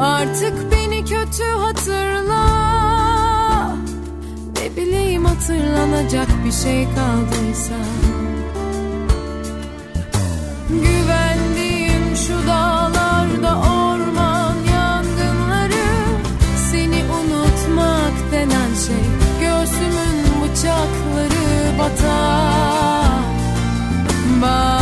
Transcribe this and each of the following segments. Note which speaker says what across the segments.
Speaker 1: Artık beni kötü hatırla. Ne bileyim hatırlanacak bir şey kaldıysa. Güvendiğim şu dağlarda orman yangınları Seni unutmak denen şey Göğsümün bıçakları batar. Bazen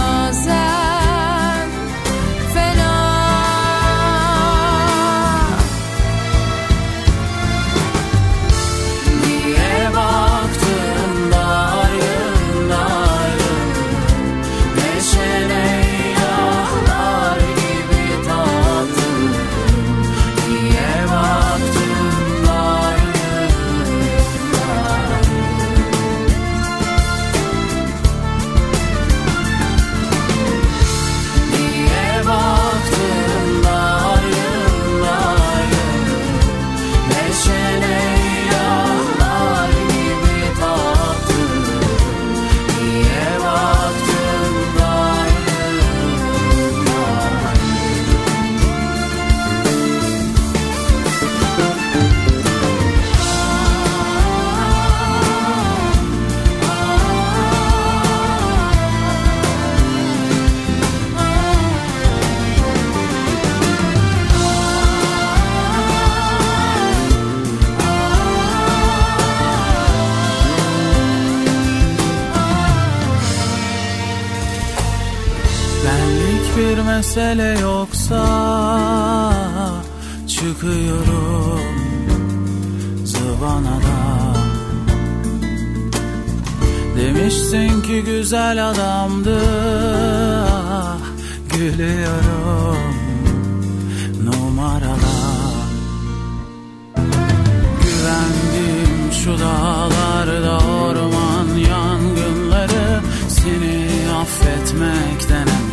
Speaker 2: mesele yoksa çıkıyorum zıvanadan. Demişsin ki güzel adamdı ah, gülüyorum numaradan Güvendim şu dağlarda orman yangınları Seni affetmek denen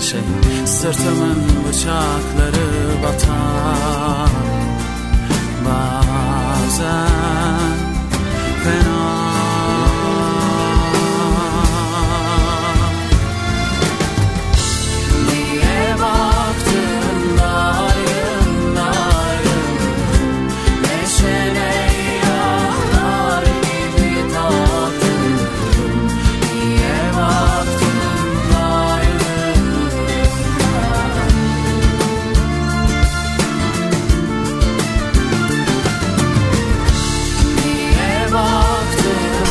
Speaker 2: şey. Sırtımın bıçakları batar Bazen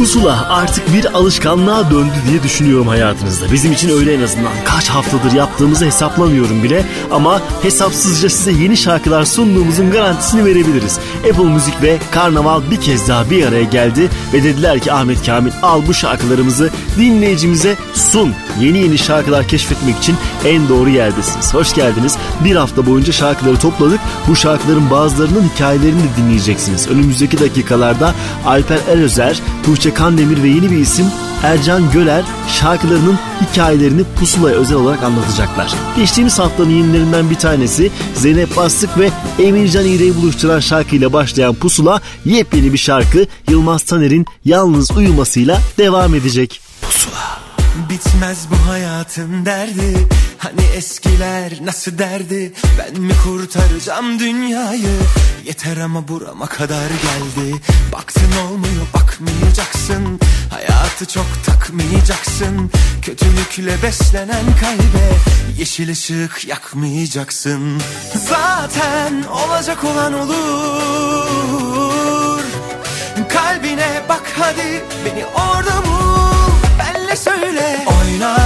Speaker 3: Pusula artık bir alışkanlığa döndü diye düşünüyorum hayatınızda. Bizim için öyle en azından. Kaç haftadır yaptığımızı hesaplamıyorum bile ama hesapsızca size yeni şarkılar sunduğumuzun garantisini verebiliriz. Apple Müzik ve Karnaval bir kez daha bir araya geldi ve dediler ki Ahmet Kamil al bu şarkılarımızı dinleyicimize sun. Yeni yeni şarkılar keşfetmek için en doğru yerdesiniz. Hoş geldiniz. Bir hafta boyunca şarkıları topladık. Bu şarkıların bazılarının hikayelerini de dinleyeceksiniz. Önümüzdeki dakikalarda Alper Erözer, Tuğçe Kandemir ve yeni bir isim Ercan Göler şarkılarının hikayelerini Pusula'ya özel olarak anlatacaklar. Geçtiğimiz haftanın yayınlarından bir tanesi Zeynep Bastık ve Emircan İğre'yi buluşturan şarkıyla başlayan Pusula yepyeni bir şarkı Yılmaz Taner'in Yalnız Uyumasıyla devam edecek.
Speaker 4: Bitmez bu hayatın derdi. Hani eskiler nasıl derdi? Ben mi kurtaracağım dünyayı? Yeter ama burama kadar geldi. Baktın olmuyor bakmayacaksın. Hayatı çok takmayacaksın. Kötülükle beslenen kalbe Yeşil ışık yakmayacaksın. Zaten olacak olan olur. Kalbine bak hadi beni orada bul Oyna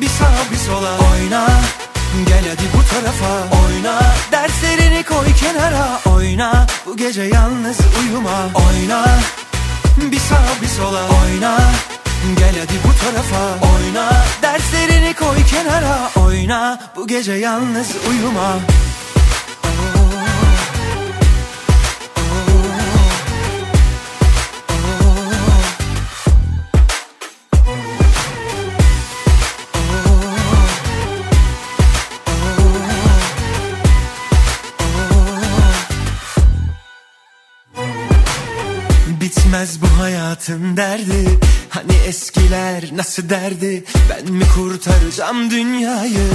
Speaker 4: bir sağa bir sola. Oyna gel hadi bu tarafa. Oyna derslerini koy kenara. Oyna bu gece yalnız uyuma. Oyna bir sağa bir sola. Oyna gel hadi bu tarafa. Oyna derslerini koy kenara. Oyna bu gece yalnız uyuma Bitmez bu hayatın derdi. Hani eskiler nasıl derdi? Ben mi kurtaracağım dünyayı?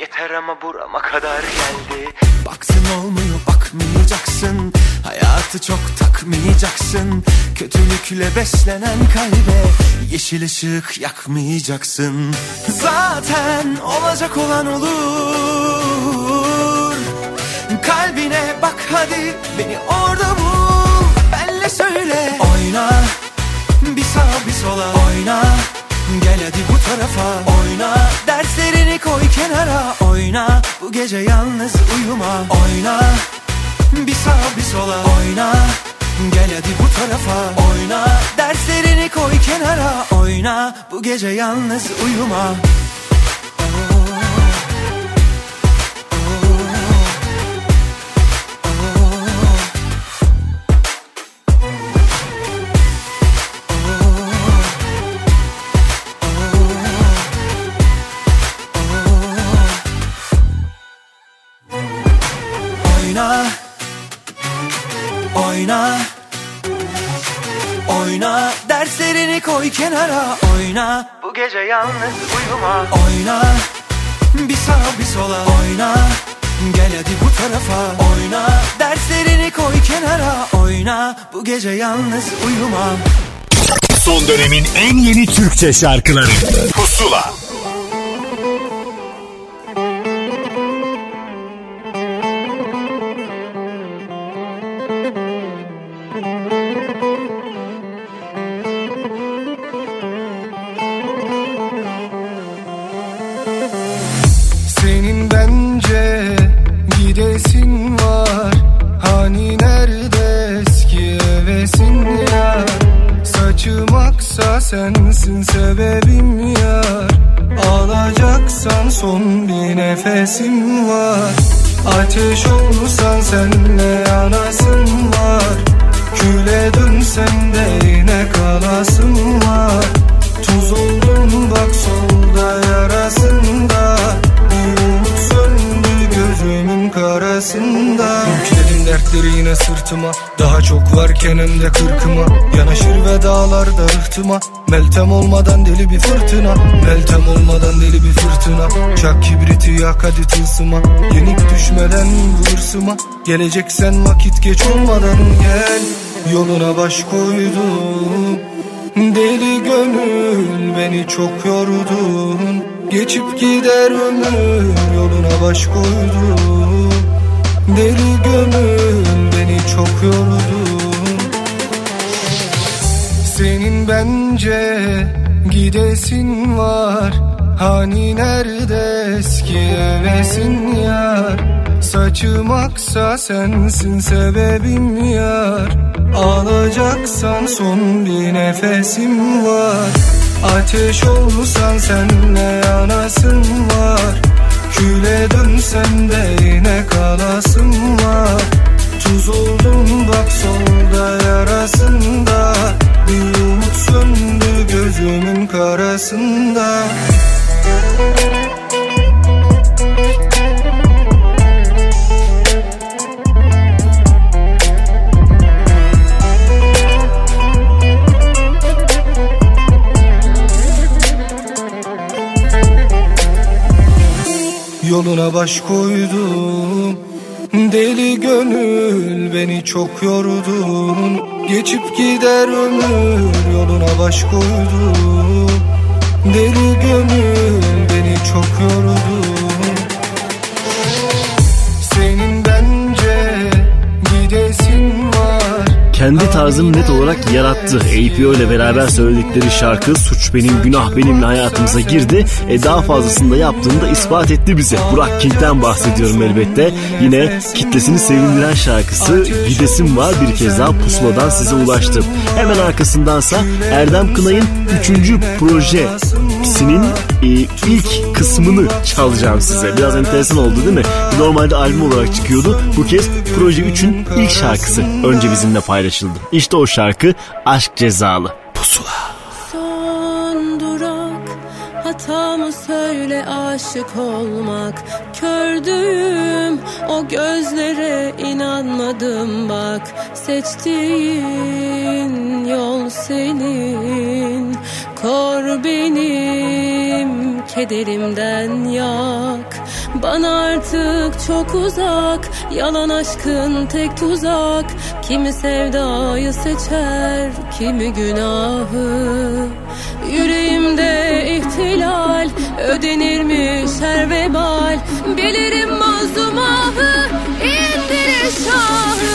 Speaker 4: Yeter ama burama kadar geldi. Baktın olmuyor bakmayacaksın. Hayatı çok takmayacaksın. Kötülükle beslenen kalbe Yeşil ışık yakmayacaksın. Zaten olacak olan olur. Kalbine bak hadi beni orada bul. Benle söyle sağa bir sola. Oyna gel hadi bu tarafa. Oyna derslerini koy kenara. Oyna bu gece yalnız uyuma. Oyna bir sağa bir sola. Oyna gel hadi bu tarafa. Oyna derslerini koy kenara. Oyna bu gece yalnız uyuma Oyna. Oyna Derslerini koy kenara Oyna. Bu gece yalnız uyuma. Oyna Bir sağa bir sola. Oyna Gel hadi bu tarafa. Oyna Derslerini koy kenara. Oyna Bu gece yalnız uyuma.
Speaker 5: Son dönemin en yeni Türkçe şarkıları. Pusula
Speaker 6: rıhtıma Meltem olmadan deli bir fırtına. Meltem olmadan deli bir fırtına. Çak kibriti yak hadi tılsıma Yenik düşmeden hırsıma Geleceksen vakit geç olmadan gel. Yoluna baş koydum. Deli gönül beni çok yordun. Geçip gider ömür yoluna baş koydum. Deli gönül beni çok yordun Senin bence gidesin var. Hani nerede eski hevesin yar? Saçım aksa sensin sebebim yar. Alacaksan son bir nefesim var. Ateş olsan senle yanasın var. Küle dönsen de yine kalasın var. Tuz oldum bak solda yarasında Bir umut söndü gözümün karasında. Yoluna baş koydum Deli gönül beni çok yordun Geçip gider ömür yoluna baş koydum Deli gönül beni çok yordun
Speaker 3: kendi tarzını net olarak yarattı. APO ile beraber söyledikleri şarkı Suç Benim Günah Benimle hayatımıza girdi. E daha fazlasını da yaptığını da ispat etti bize. Burak King'den bahsediyorum elbette. Yine kitlesini sevindiren şarkısı Gidesim Var bir kez daha pusuladan size ulaştı. Hemen arkasındansa Erdem Kınay'ın 3. projesinin e, ilk kısmını çalacağım size. Biraz enteresan oldu değil mi? Normalde albüm olarak çıkıyordu. Bu kez Proje 3'ün ilk şarkısı önce bizimle paylaşıldı. İşte o şarkı Aşk Cezalı. Pusula.
Speaker 1: Son durak hatamı söyle aşık olmak Kördüğüm o gözlere inanmadım bak Seçtiğin yol senin Kor benim kederimden yak Bana artık çok uzak Yalan aşkın tek tuzak. Kimi sevdayı seçer Kimi günahı. Yüreğimde ihtilal Ödenirmiş her vebal. Bilirim mazlum ahı indirir şahı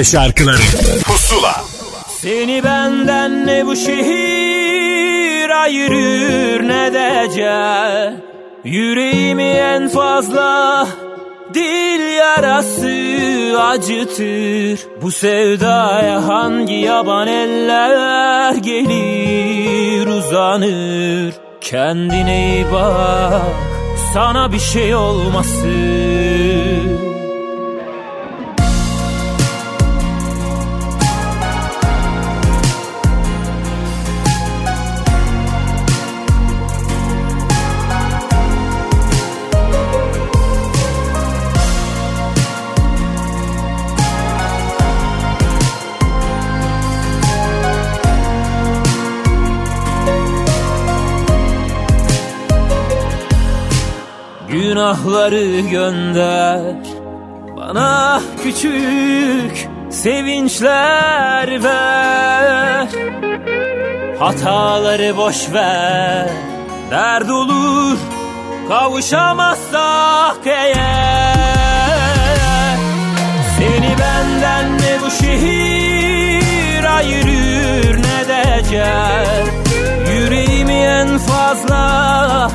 Speaker 5: Türkçe şarkıları. Pusula.
Speaker 7: Seni benden ne bu şehir ayırır ne dece Yüreğimi en fazla dil yarası acıtır. Bu sevdaya hangi yaban eller gelir uzanır. Kendine iyi bak sana bir şey olmasın Günahları gönder. Bana küçük sevinçler ver. Hataları boş ver. Dert olur kavuşamazsak eğer. Seni benden ne bu şehir ayırır ne decel Yüreğimi en fazla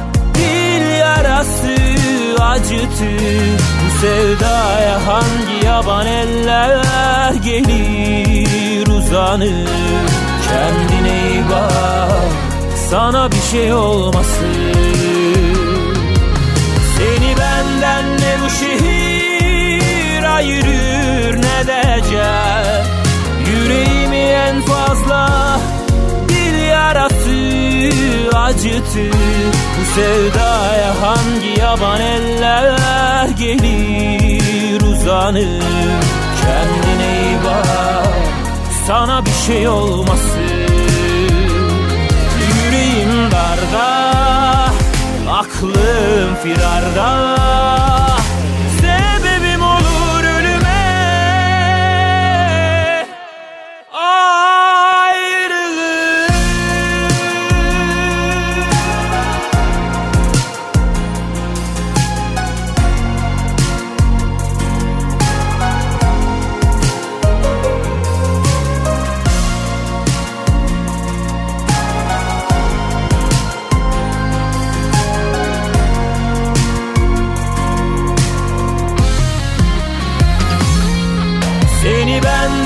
Speaker 7: acıtır Bu sevdaya hangi yaban eller gelir uzanır? Kendine iyi bak sana bir şey olmasın. Seni benden ne bu şehir ayırır ne decel Yüreğimi en fazla dil yarası acıtır Bu sevdaya hangi yaban eller gelir uzanır? Kendine iyi bak sana bir şey olmasın. Yüreğim darda Aklım firarda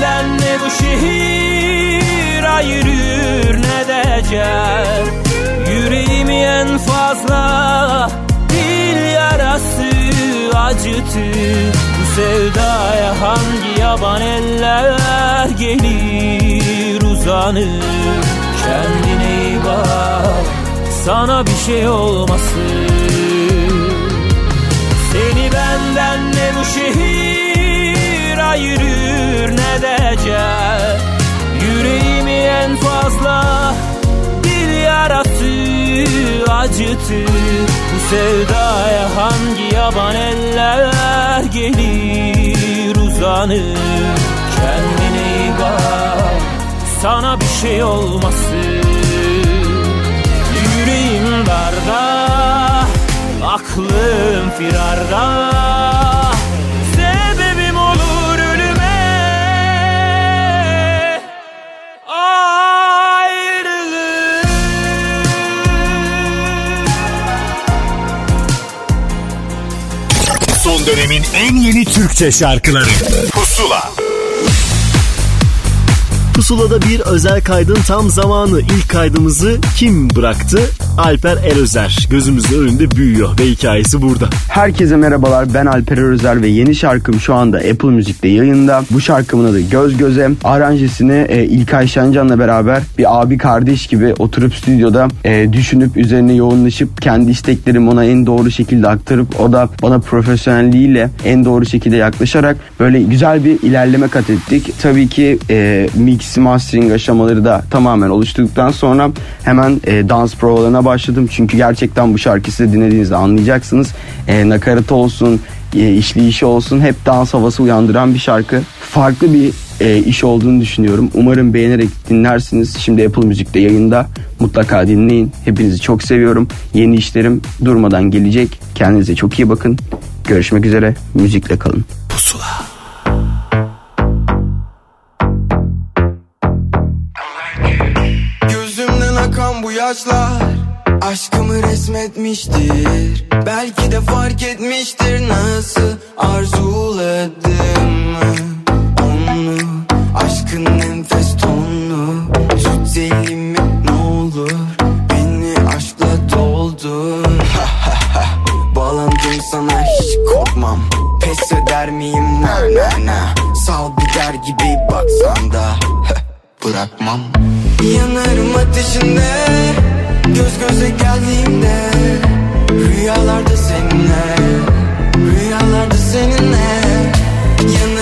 Speaker 7: Seni benden ne bu şehir ayırır ne decel Yüreğimi en fazla dil yarası acıtır. Bu sevdaya hangi yaban eller gelir uzanır. Kendine iyi bak sana bir şey olmasın. Seni benden ne bu şehir ayırır ne decel Yüreğimi en fazla dil yarası acıtır. Bu sevdaya hangi yaban eller gelir uzanır? Kendine iyi bak sana bir şey olmasın
Speaker 8: Türkçe şarkıları Pusula
Speaker 3: Pusula'da bir özel kaydın tam zamanı. İlk kaydımızı kim bıraktı? Alper Erözer. Gözümüzün önünde büyüyor ve hikayesi burada.
Speaker 9: Herkese merhabalar ben Alper Özer ve yeni şarkım şu anda Apple Müzik'te yayında. Bu şarkımın adı Göz Göze. Aranjesini e, İlkay Şencan'la beraber bir abi kardeş gibi oturup stüdyoda e, düşünüp üzerine yoğunlaşıp kendi isteklerimi ona en doğru şekilde aktarıp o da bana profesyonelliğiyle en doğru şekilde yaklaşarak böyle güzel bir ilerleme kat ettik. Tabii ki e, mix mastering aşamaları da tamamen oluşturduktan sonra hemen e, dans provalarına başladım. Çünkü gerçekten bu şarkıyı siz de dinlediğinizde anlayacaksınız. E, nakaratı olsun, e, işleyişi olsun hep dans havası uyandıran bir şarkı. Farklı bir e, iş olduğunu düşünüyorum. Umarım beğenerek dinlersiniz. Şimdi Apple Müzik'te yayında. Mutlaka dinleyin. Hepinizi çok seviyorum. Yeni işlerim durmadan gelecek. Kendinize çok iyi bakın. Görüşmek üzere. Müzikle kalın.
Speaker 10: Bu yaşlar Aşkımı resmetmiştir. Belki de fark etmiştir Nasıl arzuladım Onu Aşkın enfes tonunu Tut elimi ne olur Beni aşkla doldur. Bağlandım sana hiç korkmam. Pes eder miyim? Na na na. Sal gider gibi baksan da. Bırakmam. Yanarım ateşinde Göz göze geldiğimde Rüyalarda seninle Rüyalarda seninle Yanarım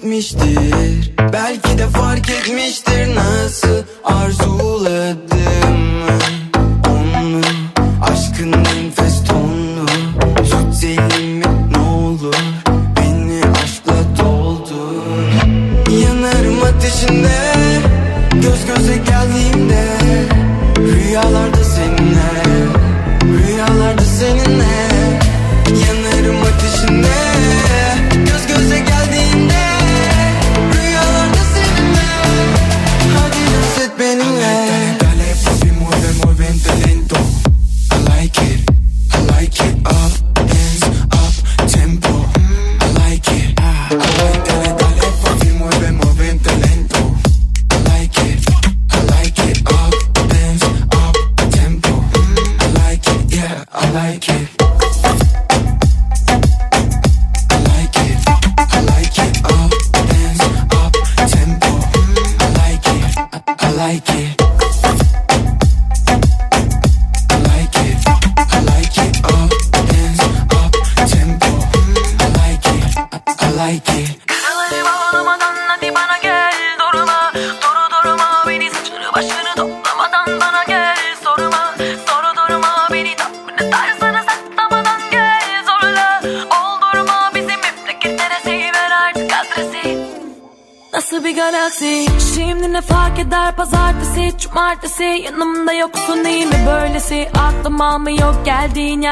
Speaker 10: etmiştir. Belki de fark etmiştir.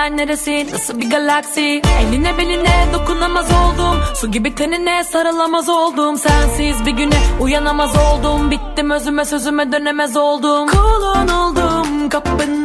Speaker 11: ben neresi nasıl bir galaksi? Eline beline dokunamaz oldum. Su gibi tenine sarılamaz oldum. Sensiz bir güne uyanamaz oldum. Bittim özüme sözüme dönemez oldum. Kulun oldum kapın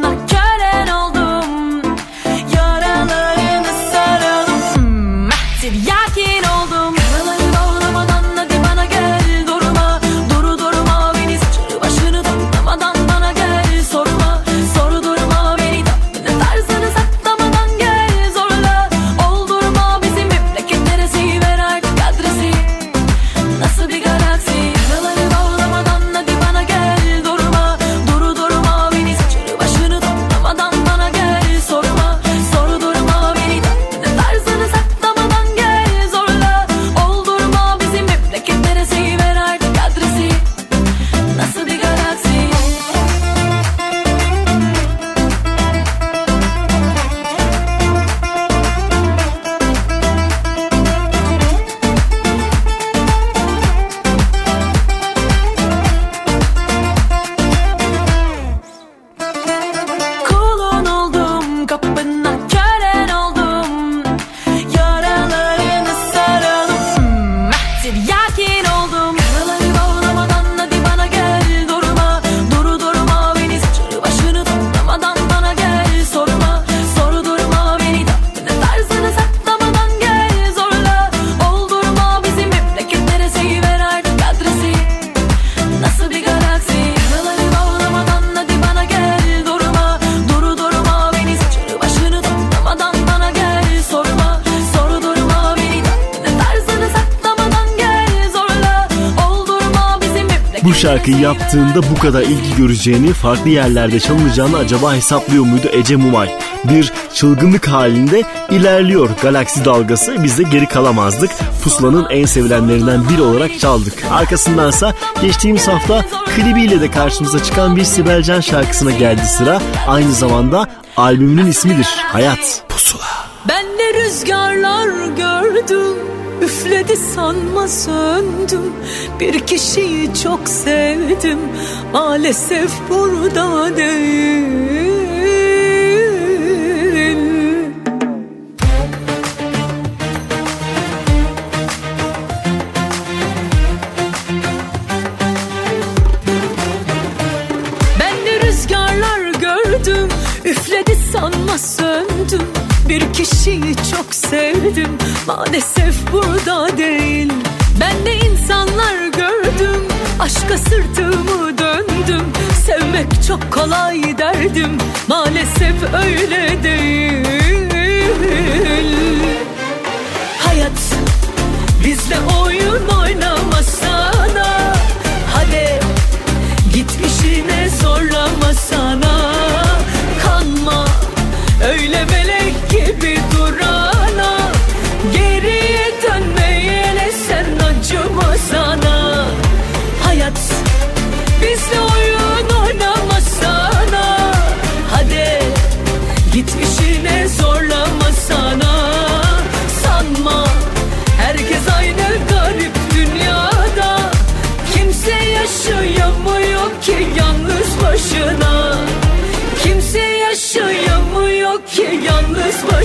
Speaker 11: oldum.
Speaker 3: Buraları şarkıyı yaptığında bu kadar ilgi göreceğini, farklı yerlerde çalınacağını acaba hesaplıyor muydu Ece Mumay? Bir çılgınlık halinde ilerliyor galaksi dalgası. Biz de geri kalamazdık. Pusula'nın en sevilenlerinden biri olarak çaldık. Arkasındansa geçtiğimiz hafta klibiyle de karşımıza çıkan bir Sibel Can şarkısına geldi sıra. Aynı zamanda albümünün ismidir Hayat. Pusula.
Speaker 11: Ben de rüzgarlar gördüm Üfledi sanma söndüm. Bir kişiyi çok sevdim. Maalesef burada değil sevdim. Maalesef burada değil. Ben de insanlar gördüm. Aşka sırtımı döndüm. Sevmek çok kolay derdim. Maalesef öyle değil. Hayat bizle oyun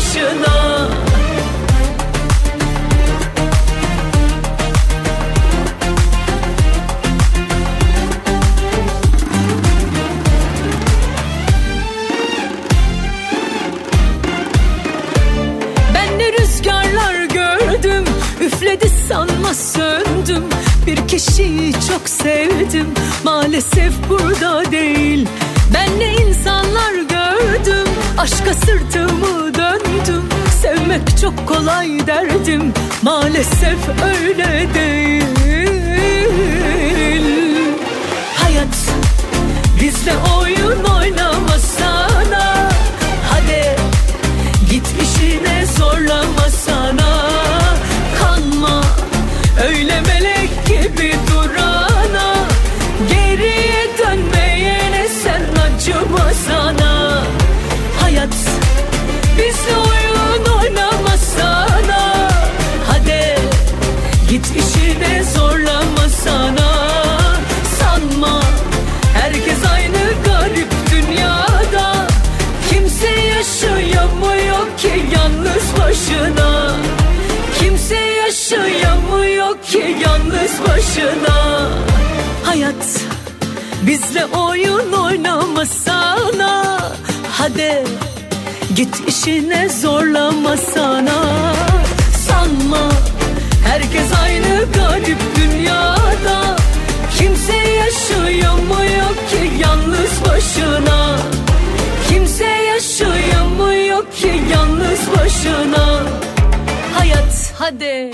Speaker 11: başına. Ben ne rüzgarlar gördüm Üfledi sanma söndüm. Bir kişiyi çok sevdim Maalesef burada değil. Ben ne insanlar gördüm Aşka döndüm Sevmek çok kolay derdim Maalesef öyle değil. Hayat bizle oyun oynamasana Hadi Git işine zorlama sana Kanma öyle melek gibi durana Geriye dönmeyene sen acıma sana Hayat bizle oyun başına. Kimse yaşayamıyor ki yalnız başına. Hayat bizle oyun oynamasana Hadi git işine zorlamasana Sanma herkes aynı garip dünyada. Kimse yaşayamıyor ki yalnız başına. Kimse yaşayamıyor yalnız başına. Hayat hadi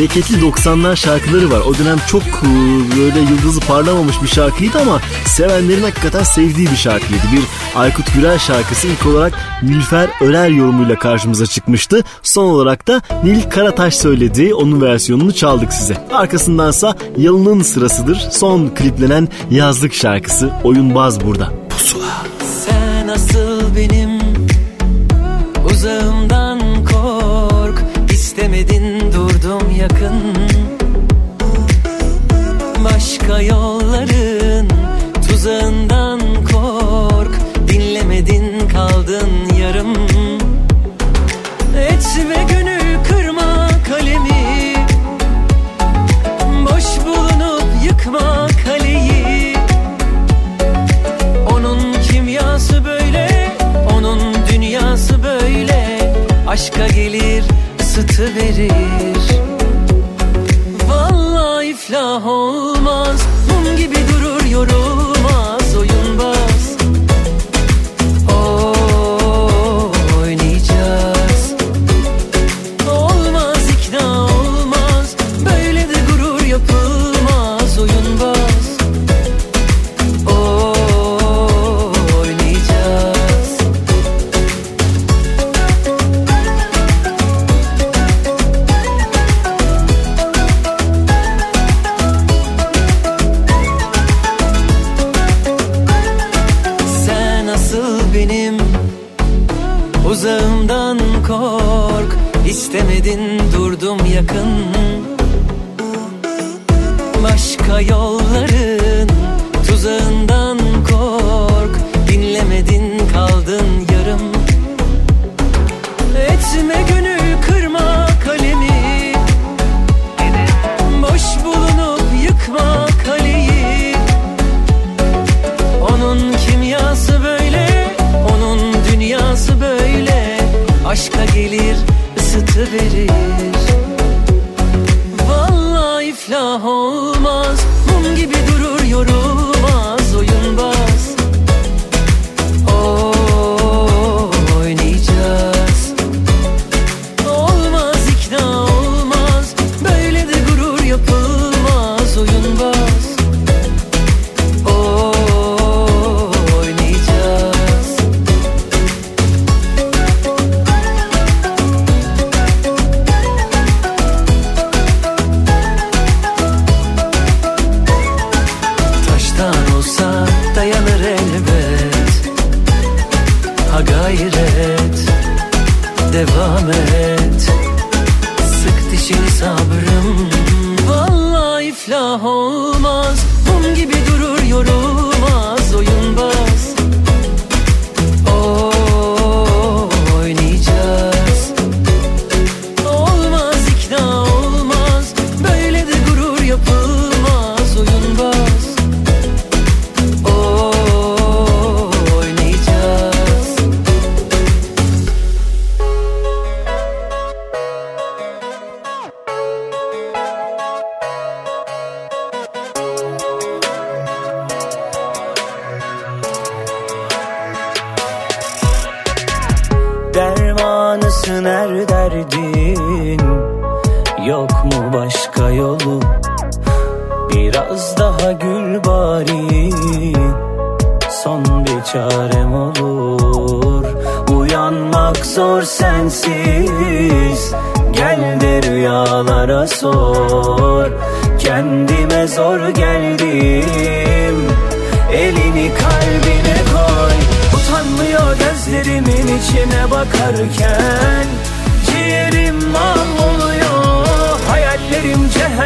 Speaker 3: hareketli 90'lar şarkıları var. O dönem çok böyle yıldızı parlamamış bir şarkıydı ama sevenlerin hakikaten sevdiği bir şarkıydı. Bir Aykut Gürel şarkısı ilk olarak Nilfer Örer yorumuyla karşımıza çıkmıştı. Son olarak da Nil Karataş söyledi. Onun versiyonunu çaldık size. Arkasındansa Yalın'ın sırasıdır. Son kliplenen yazlık şarkısı Oyunbaz burada. Pusula.
Speaker 12: Sen asıl benim
Speaker 4: uzağım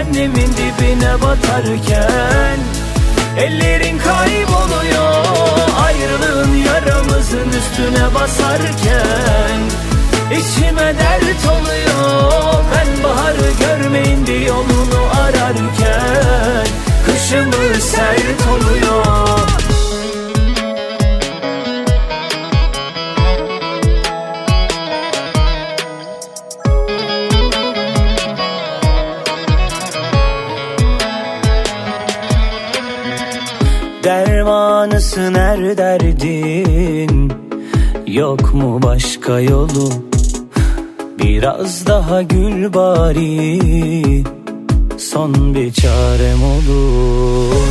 Speaker 4: cehennemin dibine batarken Ellerin kayboluyor ayrılığın yaramızın üstüne basarken İçime dert oluyor ben baharı görmeyince yolunu ararken Kışımız sert oluyor. derdin Yok mu başka yolu? Biraz daha gül bari.
Speaker 13: Son bir çarem olur.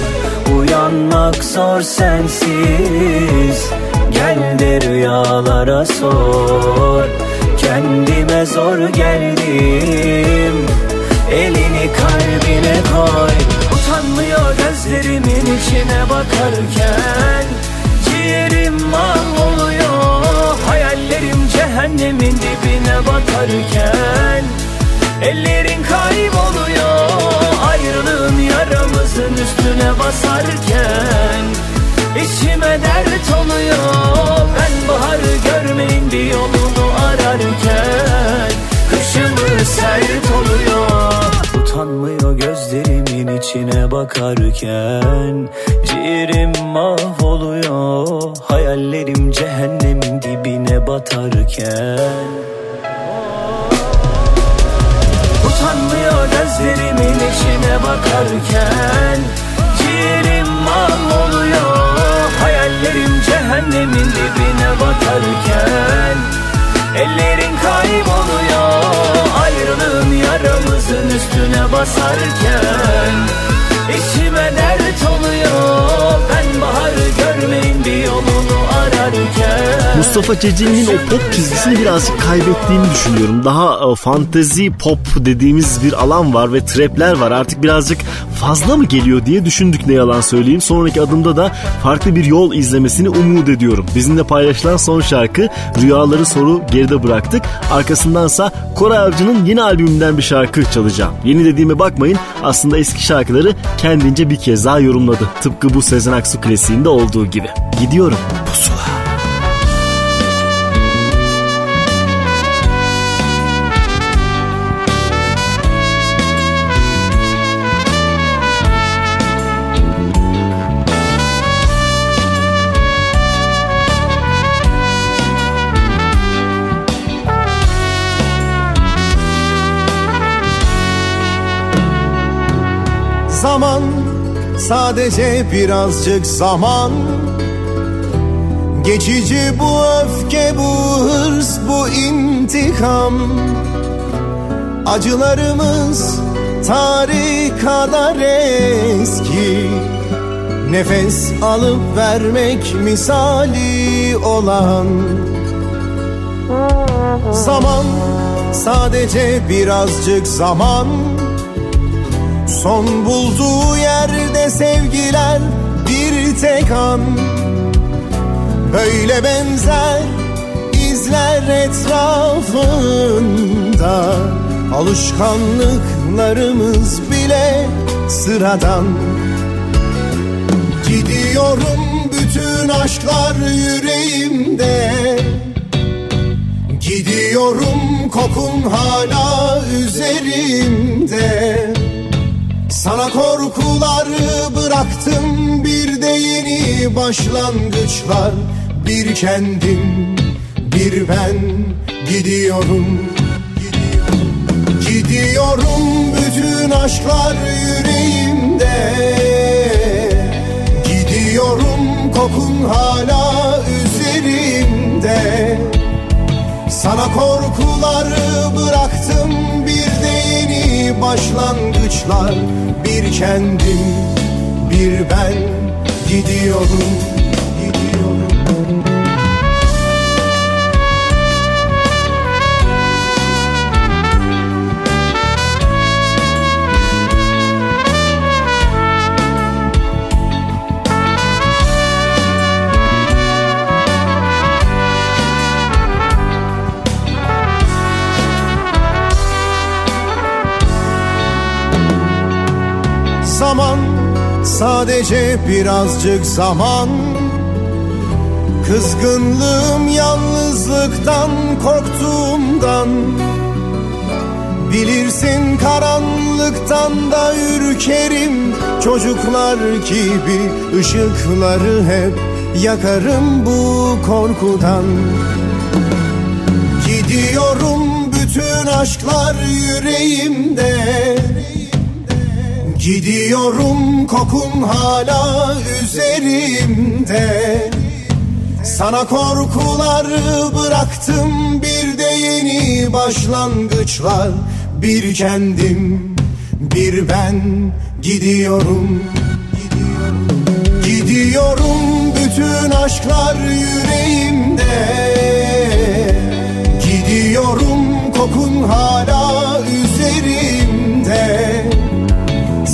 Speaker 13: Uyanmak zor sensiz. Gel de rüyalara sor. Kendime zor geldim. Elini kalbine koy. Utanmıyor gözlerimin içine bakarken. Ciğerim mahvoluyor Hayallerim cehennemin dibine batarken Ellerin kayboluyor. Ayrılığın yaramızın üstüne basarken İçime dert oluyor. Ben baharı görmeyin bir yolunu ararken Kışımı sert oluyor. Utanmıyor gözlerimin içine bakarken Ciğerim mahvoluyor. Hayallerim cehennemin dibine batarken. Utanmıyor gözlerimin içine bakarken. Ciğerim mahvoluyor. Hayallerim cehennemin dibine batarken. Ellerin kayboluyor. Ayrılığın yaramızın üstüne basarken İçime dert oluyor. Ben baharı görmeyin bir yolunu ararken
Speaker 3: Mustafa Ceceli'nin o pop çizgisini birazcık kaybettiğini düşünüyorum. Daha e, fantezi pop dediğimiz bir alan var ve trapler var. Artık birazcık fazla mı geliyor diye düşündük ne yalan söyleyeyim. Sonraki adımda da farklı bir yol izlemesini umut ediyorum. Bizimle paylaşılan son şarkı Rüyaları Soru geride bıraktık. Arkasındansa Koray Avcı'nın yeni albümünden bir şarkı çalacağım. Yeni dediğime bakmayın aslında eski şarkıları kendince bir kez daha yorumladı. Tıpkı bu Sezen Aksu klasiğinde olduğu gibi. Gidiyorum. Pusula.
Speaker 14: Zaman sadece birazcık zaman. Geçici bu öfke bu hırs bu intikam. Acılarımız tarih kadar eski. Nefes alıp vermek misali olan. Zaman sadece birazcık zaman Son bulduğu yerde sevgiler bir tek an. Böyle benzer izler etrafında. Alışkanlıklarımız bile sıradan. Gidiyorum bütün aşklar yüreğimde. Gidiyorum kokun hala üzerimde sana korkuları bıraktım bir de yeni başlangıçlar. Bir kendim bir ben gidiyorum. Gidiyorum bütün aşklar yüreğimde. Gidiyorum kokun hala üzerimde. Sana korkuları bıraktım başlangıçlar. Bir kendim bir ben gidiyorum sadece birazcık zaman. Kızgınlığım yalnızlıktan korktuğumdan. Bilirsin karanlıktan da ürkerim. Çocuklar gibi ışıkları hep yakarım bu korkudan. Gidiyorum bütün aşklar yüreğimde Gidiyorum kokun hala üzerimde. Sana korkuları bıraktım bir de yeni başlangıçlar. Bir kendim bir ben gidiyorum. Gidiyorum bütün aşklar yüreğimde. Gidiyorum kokun hala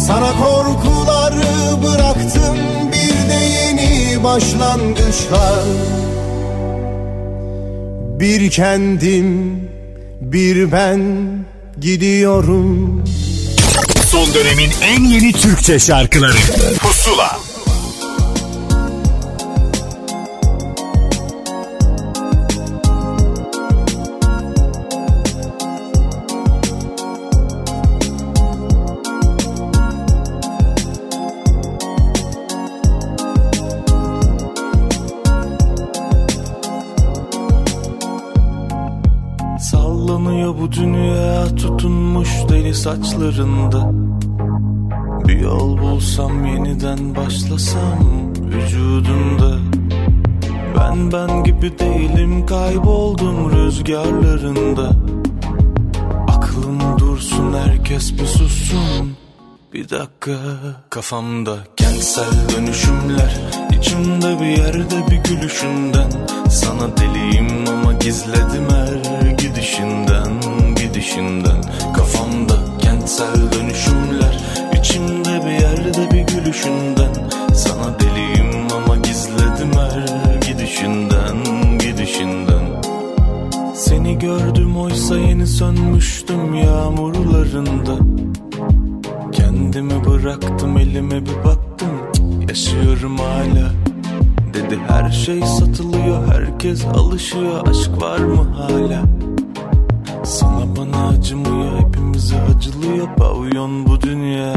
Speaker 14: Sana korkuları bıraktım bir de yeni başlangıçlar. Bir kendim bir ben gidiyorum.
Speaker 5: Son dönemin en yeni Türkçe şarkıları. Pusula
Speaker 15: saçlarında. Bir yol bulsam yeniden başlasam vücudunda Ben ben gibi değilim kayboldum rüzgarlarında. Aklım dursun herkes bir sussun. Bir dakika kafamda kentsel dönüşümler. İçimde bir yerde bir gülüşünden Sana deliyim ama gizledim her gidişinden Gidişinden kafamda kentsel dönüşümler içimde bir yerde bir gülüşünden. Sana deliyim ama gizledim her gidişinden Gidişinden. Seni gördüm oysa yeni sönmüştüm yağmurlarında. Kendimi bıraktım elime bir baktım Yaşıyorum hala. Dedi her şey satılıyor herkes alışıyor Aşk var mı hala Sana bana acımıyor hepimize acılıyor Pavyon bu dünya.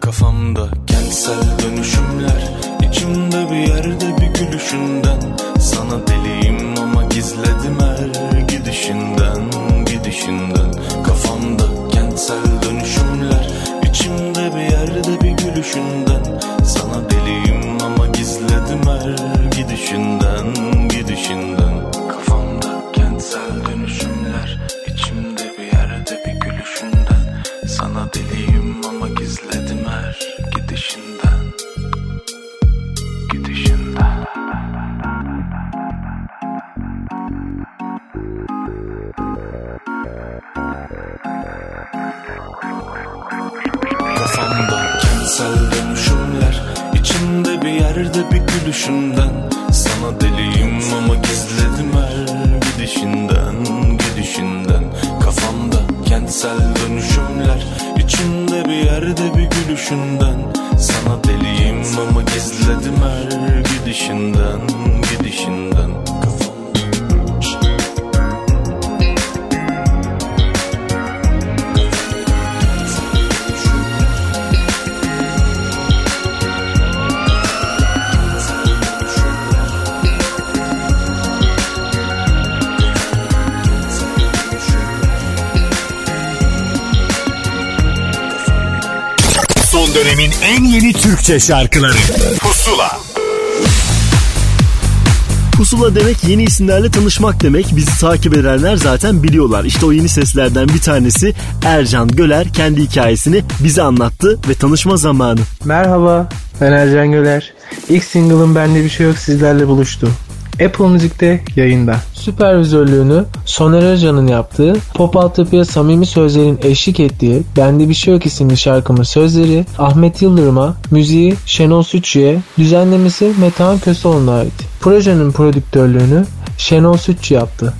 Speaker 15: Kafamda kentsel dönüşümler içimde bir yerde bir gülüşünden. Sana deliyim ama gizledim her gidişinden Gidişinden. Kafamda kentsel dönüşümler İçimde bir yerde bir gülüşünden. Sana deliyim ama gizledim her gidişinden Gidişinden Kentsel dönüşümler içimde bir yerde bir gülüşünden. Sana deliyim ama gizledim her gidişinden Gidişinden. Kafamda kentsel dönüşümler. İçimde bir yerde bir gülüşünden. Sana deliyim ama gizledim her gidişinden Gidişinden
Speaker 5: dönemin en yeni Türkçe şarkıları Pusula
Speaker 3: Pusula demek yeni isimlerle tanışmak demek. Bizi takip edenler zaten biliyorlar. İşte o yeni seslerden bir tanesi Ercan Göler kendi hikayesini bize anlattı ve tanışma zamanı.
Speaker 16: Merhaba, ben Ercan Göler. İlk single'ım Bende Bir Şey Yok sizlerle buluştu. Apple Müzik'te yayında. Süpervizörlüğünü Soner Özcan'ın yaptığı, pop altyapıya samimi sözlerin eşlik ettiği Bende Bir Şey Yok isimli şarkımın sözleri Ahmet Yıldırım'a, müziği Şenol Sütçü'ye, düzenlemesi Metehan Köseoğlu'na ait. Projenin prodüktörlüğünü Şenol Sütçü yaptı.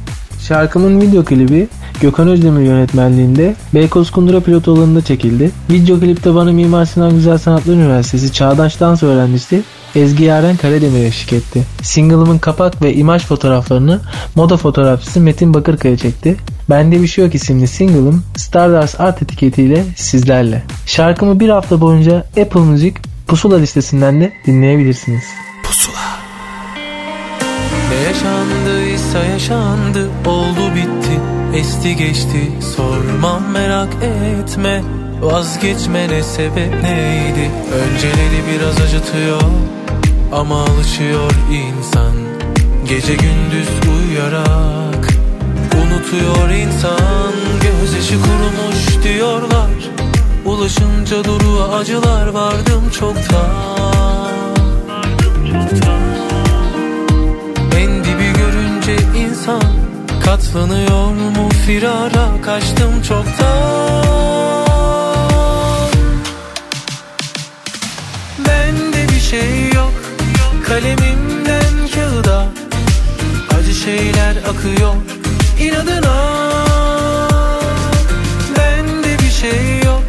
Speaker 16: Şarkımın video klibi Gökhan Özdemir yönetmenliğinde Beykoz Kundura pilot alanında çekildi. Video klipte bana Mimar Sinan Güzel Sanatlar Üniversitesi Çağdaş Dans öğrencisi Ezgi Yaren Karademir eşlik etti. Single'ımın kapak ve imaj fotoğraflarını moda fotoğrafçısı Metin Bakırkaya çekti. Bende Bir Şey Yok isimli single'ım Stardust Art etiketiyle sizlerle. Şarkımı bir hafta boyunca Apple Music Pusula listesinden de dinleyebilirsiniz.
Speaker 17: Ne yaşandıysa yaşandı oldu bitti. Esti geçti. Sormam merak etme. Vazgeçme ne sebep neydi? Önceleri biraz acıtıyor Ama alışıyor insan. Gece gündüz uyuyarak Unutuyor insan. Gözyaşı kurumuş diyorlar. Ulaşınca duruğa acılar vardım çoktan. En insan Katlanıyor mu firara? Kaçtım çoktan. Bende bir şey yok Kalemimden kağıda. Acı şeyler akıyor inadına. Bende bir şey yok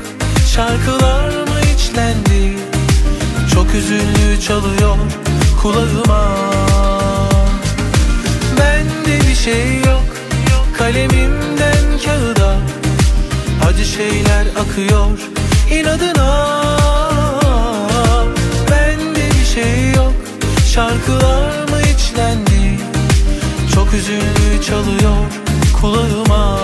Speaker 17: Şarkılar mı içlendi? Çok üzüldü çalıyor kulağıma şey yok. Kalemimden kağıda Acı şeyler akıyor. İnadına Bende bir şey yok. Şarkılar mı içlendi? Çok üzüldü çalıyor kulağıma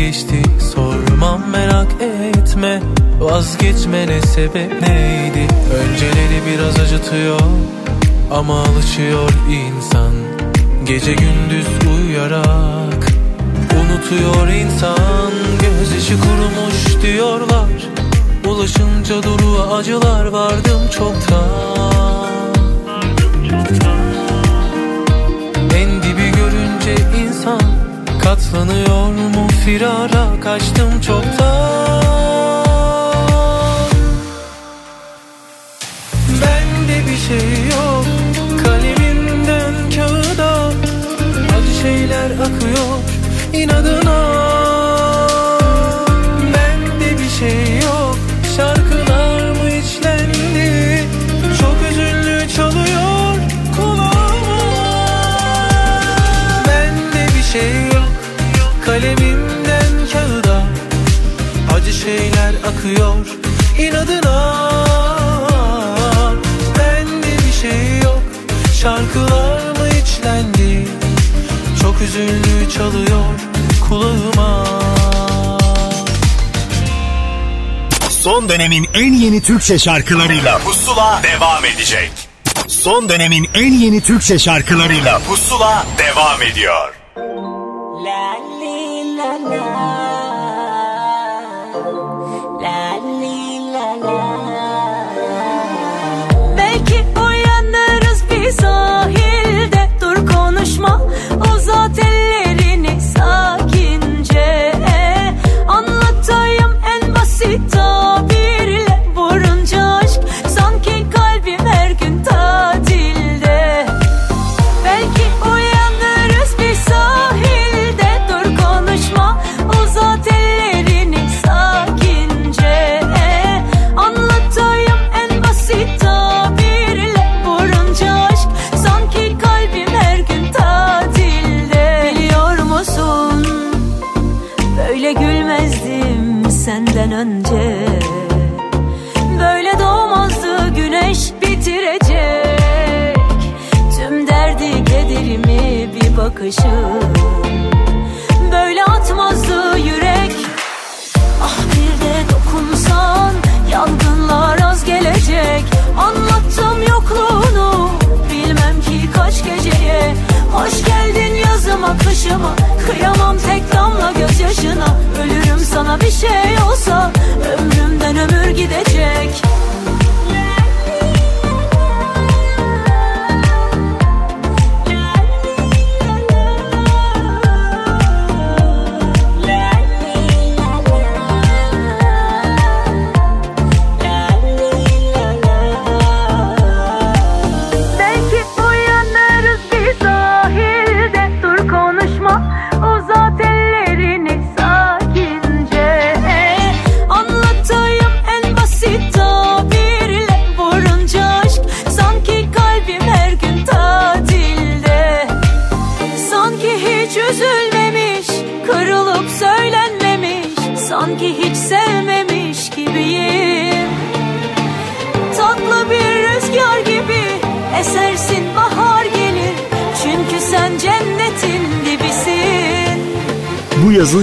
Speaker 17: geçti. Sormam merak etme. Vazgeçme ne sebep neydi? Önceleri biraz acıtıyor Ama alışıyor insan. Gece gündüz uyuyarak Unutuyor insan. Gözyaşı kurumuş diyorlar. Ulaşınca duruğa acılar vardım çoktan. En dibi görünce insan Katlanıyor mu firara? Kaçtım çoktan. Bende bir şey yok. Kalemimden kağıda Acı şeyler akıyor. İnadına Üzüldü çalıyor kulağıma
Speaker 11: Son dönemin en yeni Türkçe şarkılarıyla Pusula devam edecek. Son dönemin en yeni Türkçe şarkılarıyla Pusula devam ediyor.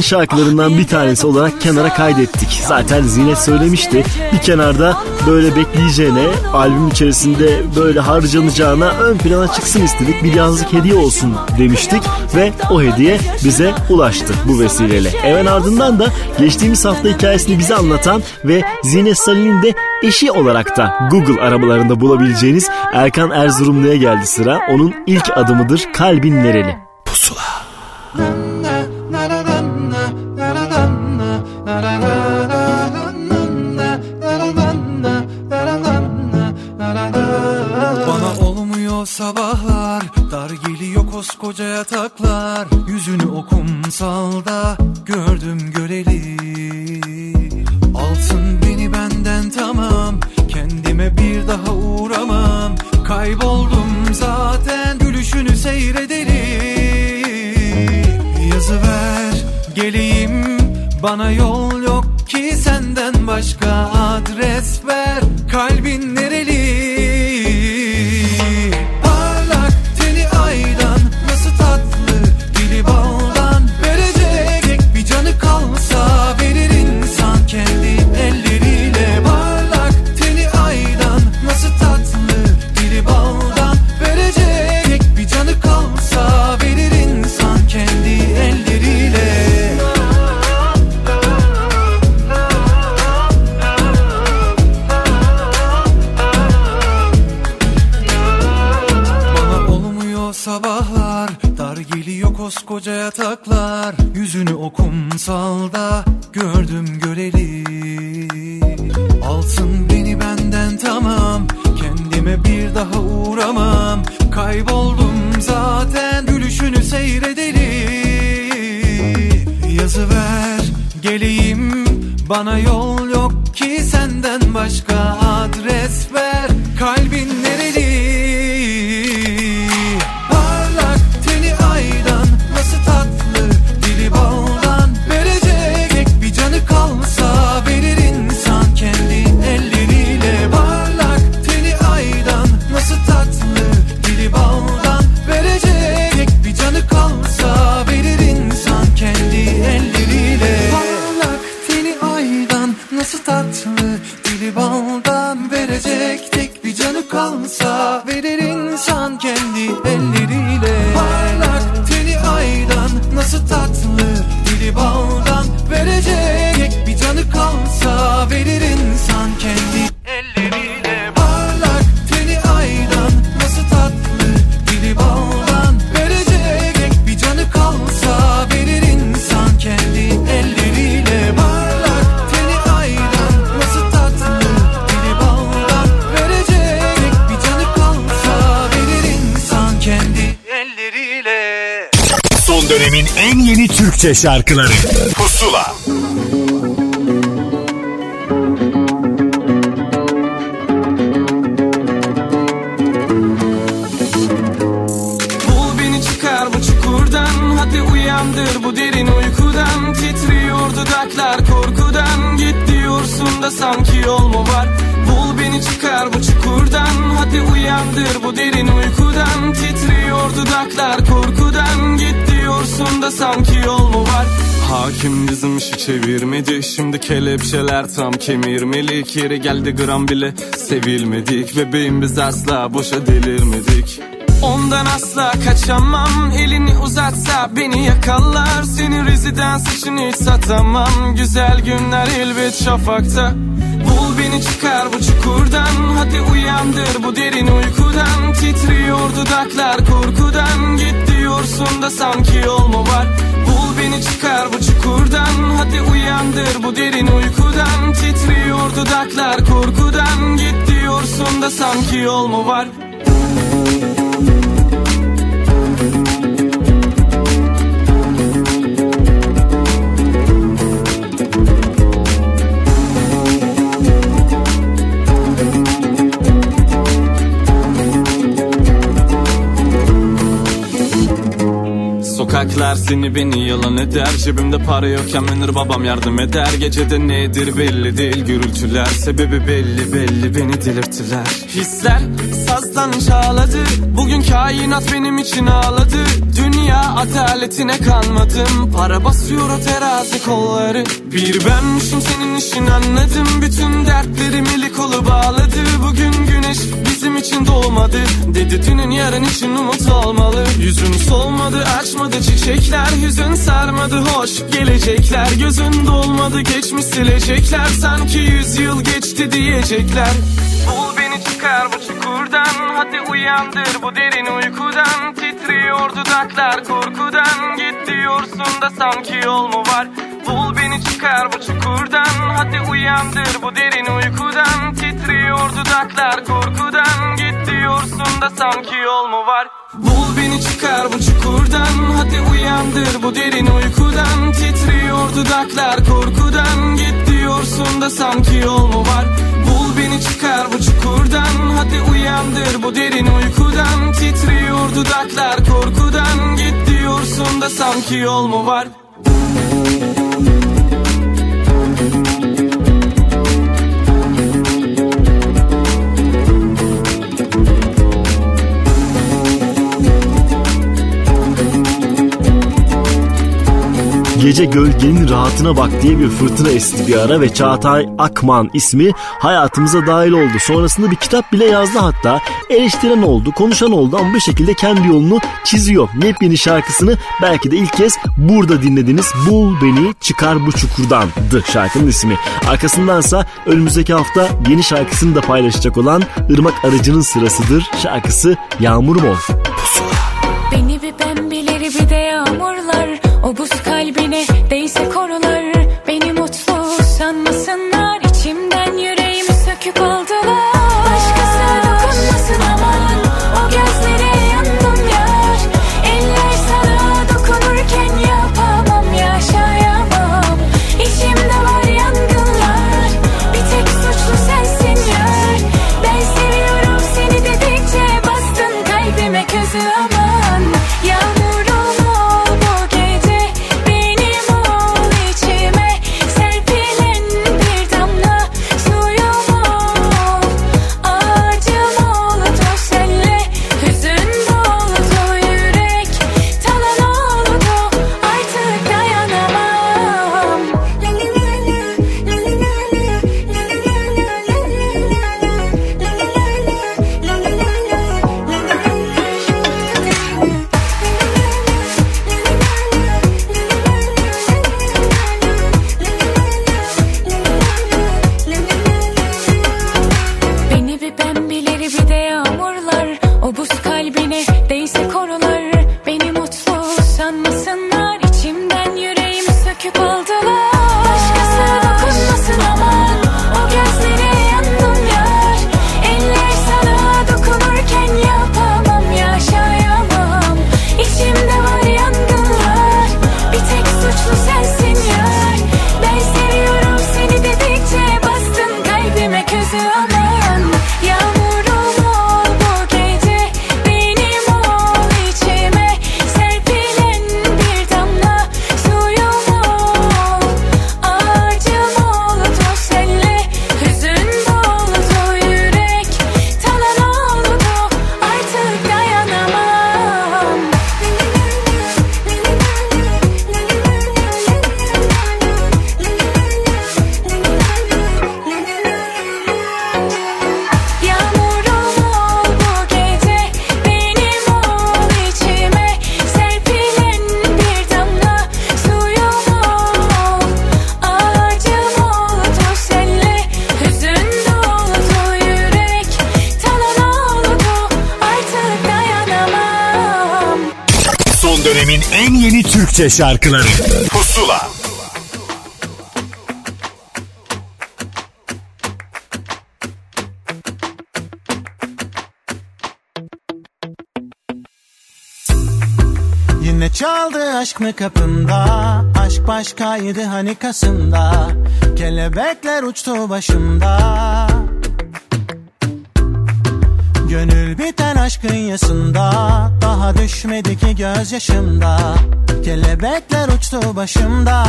Speaker 17: Şarkılarından bir tanesi olarak kenara kaydettik. Zaten Zinet söylemişti. Bir kenarda böyle bekleyeceğine, albüm içerisinde böyle harcanacağına ön plana çıksın istedik. Bir yazlık hediye olsun demiştik ve o hediye bize ulaştı bu vesileyle. Hemen ardından da geçtiğimiz hafta hikayesini bize anlatan ve Zinet Salih'in de eşi olarak da Google arabalarında bulabileceğiniz Erkan Erzurumlu'ya geldi sıra. Onun ilk adımıdır Kalbin Nereli.
Speaker 8: Türkçe şarkıları
Speaker 18: Kelepçeler tam kemirmelik Yeri geldi gram bile. Sevilmedik Bebeğim biz asla boşa delirmedik.
Speaker 13: Ondan asla kaçamam Elini uzatsa beni yakalar Senin rezidans için hiç satamam. Güzel günler elbet şafakta. Bul beni çıkar bu çukurdan. Hadi uyandır bu derin uykudan. Titriyor dudaklar korkudan. Git diyorsun da sanki yol mu var Bul beni çıkar bu çukurdan. Hadi uyandır bu derin uykudan. Titriyor dudaklar korkudan. Git diyorsun da sanki yol mu var
Speaker 18: Sokaklar seni beni yalan eder. Cebimde para yokken menir babam yardım eder. Gecede nedir belli değil Gürültüler. Sebebi belli belli Beni delirttiler.
Speaker 13: Hisler sazdan çağladı Bugün kainat benim için ağladı. Dünya adaletine kanmadım. Para basıyor o terazi kolları. Bir benmişim senin işin anladım. Bütün dertlerimi lik kolu bağladı Bugün güneş bizim için doğmadı. Dedi dünün yarın için umut olmalı. Yüzün solmadı açmadı çiçekler Hüzün sarmadı. Hoş gelecekler Gözün dolmadı. Geçmiş silecekler Sanki yüz yıl geçti diyecekler. Bul beni çıkar bu Hadi uyandır bu derin uykudan. Titriyor dudaklar korkudan. Git diyorsun da sanki yol mu var? Bul beni çıkar bu çukurdan. Hadi uyandır bu derin uykudan. Titriyor dudaklar korkudan. Git diyorsun da sanki yol mu var? Bul beni çıkar bu çukurdan. Hadi uyandır bu derin uykudan. Titriyor dudaklar korkudan. Git diyorsun da sanki yol mu var beni çıkar bu çukurdan. Hadi uyandır bu derin uykudan. Titriyor dudaklar korkudan. Git diyorsun da sanki yol mu var
Speaker 3: Gece gölgenin rahatına bak diye bir fırtına esti bir ara ve Çağatay Akman ismi hayatımıza dahil oldu. Sonrasında bir kitap bile yazdı hatta. Eleştiren oldu, konuşan oldu ama bir şekilde kendi yolunu çiziyor. Yepyeni şarkısını belki de ilk kez burada dinlediniz. Bul beni çıkar bu çukurdandı şarkının ismi. Arkasındansa önümüzdeki hafta yeni şarkısını da paylaşacak olan Irmak Arıcı'nın sırasıdır. Şarkısı Yağmurum Ol.
Speaker 11: Beni bir pembeleri bir de yağmurlar O buz
Speaker 8: Türkçe şarkıları. Pusula.
Speaker 19: Yine çaldı aşk mı kapında Aşk başkaydı hani kasında Kelebekler uçtu başımda Aşkın yasında Daha düşmedi ki gözyaşımda. Kelebekler uçtu başımda.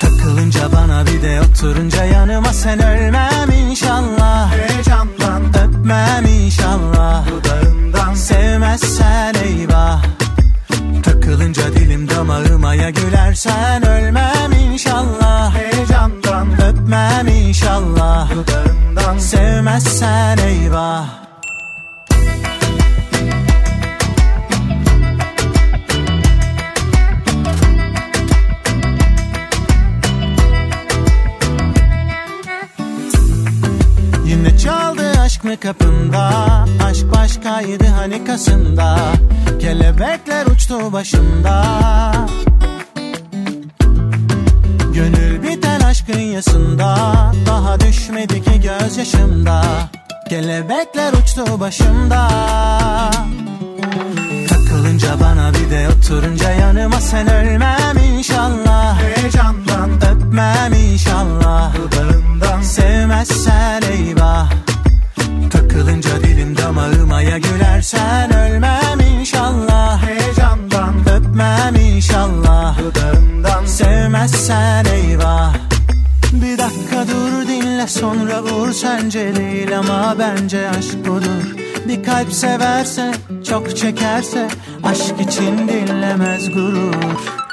Speaker 19: Takılınca bana bir de oturunca yanıma sen ölmem inşallah. Heyecandan öpmem inşallah. Dudağından sevmezsen eyvah. Takılınca dilim damağıma ya gülersen ölmem inşallah. Heyecandan öpmem inşallah. Dudağından sevmezsen eyvah mı kapında? Aşk başkaydı hani kasında Kelebekler uçtu başımda. Gönül biten aşkın yasında Daha düşmedi ki gözyaşımda. Kelebekler uçtu başımda. Takılınca bana bir de oturunca yanıma sen ölmem inşallah. Heyecandan öpmem inşallah. Dudağından sevmezsen eyvah Takılınca dilim damağıma ya gülersen ölmem inşallah. Heyecandan öpmem inşallah. Dudağından. Sevmezsen eyvah. Bir dakika dur dinle sonra vur. Sence değil ama bence aşk budur. Bir kalp severse çok çekerse aşk için dinlemez gurur.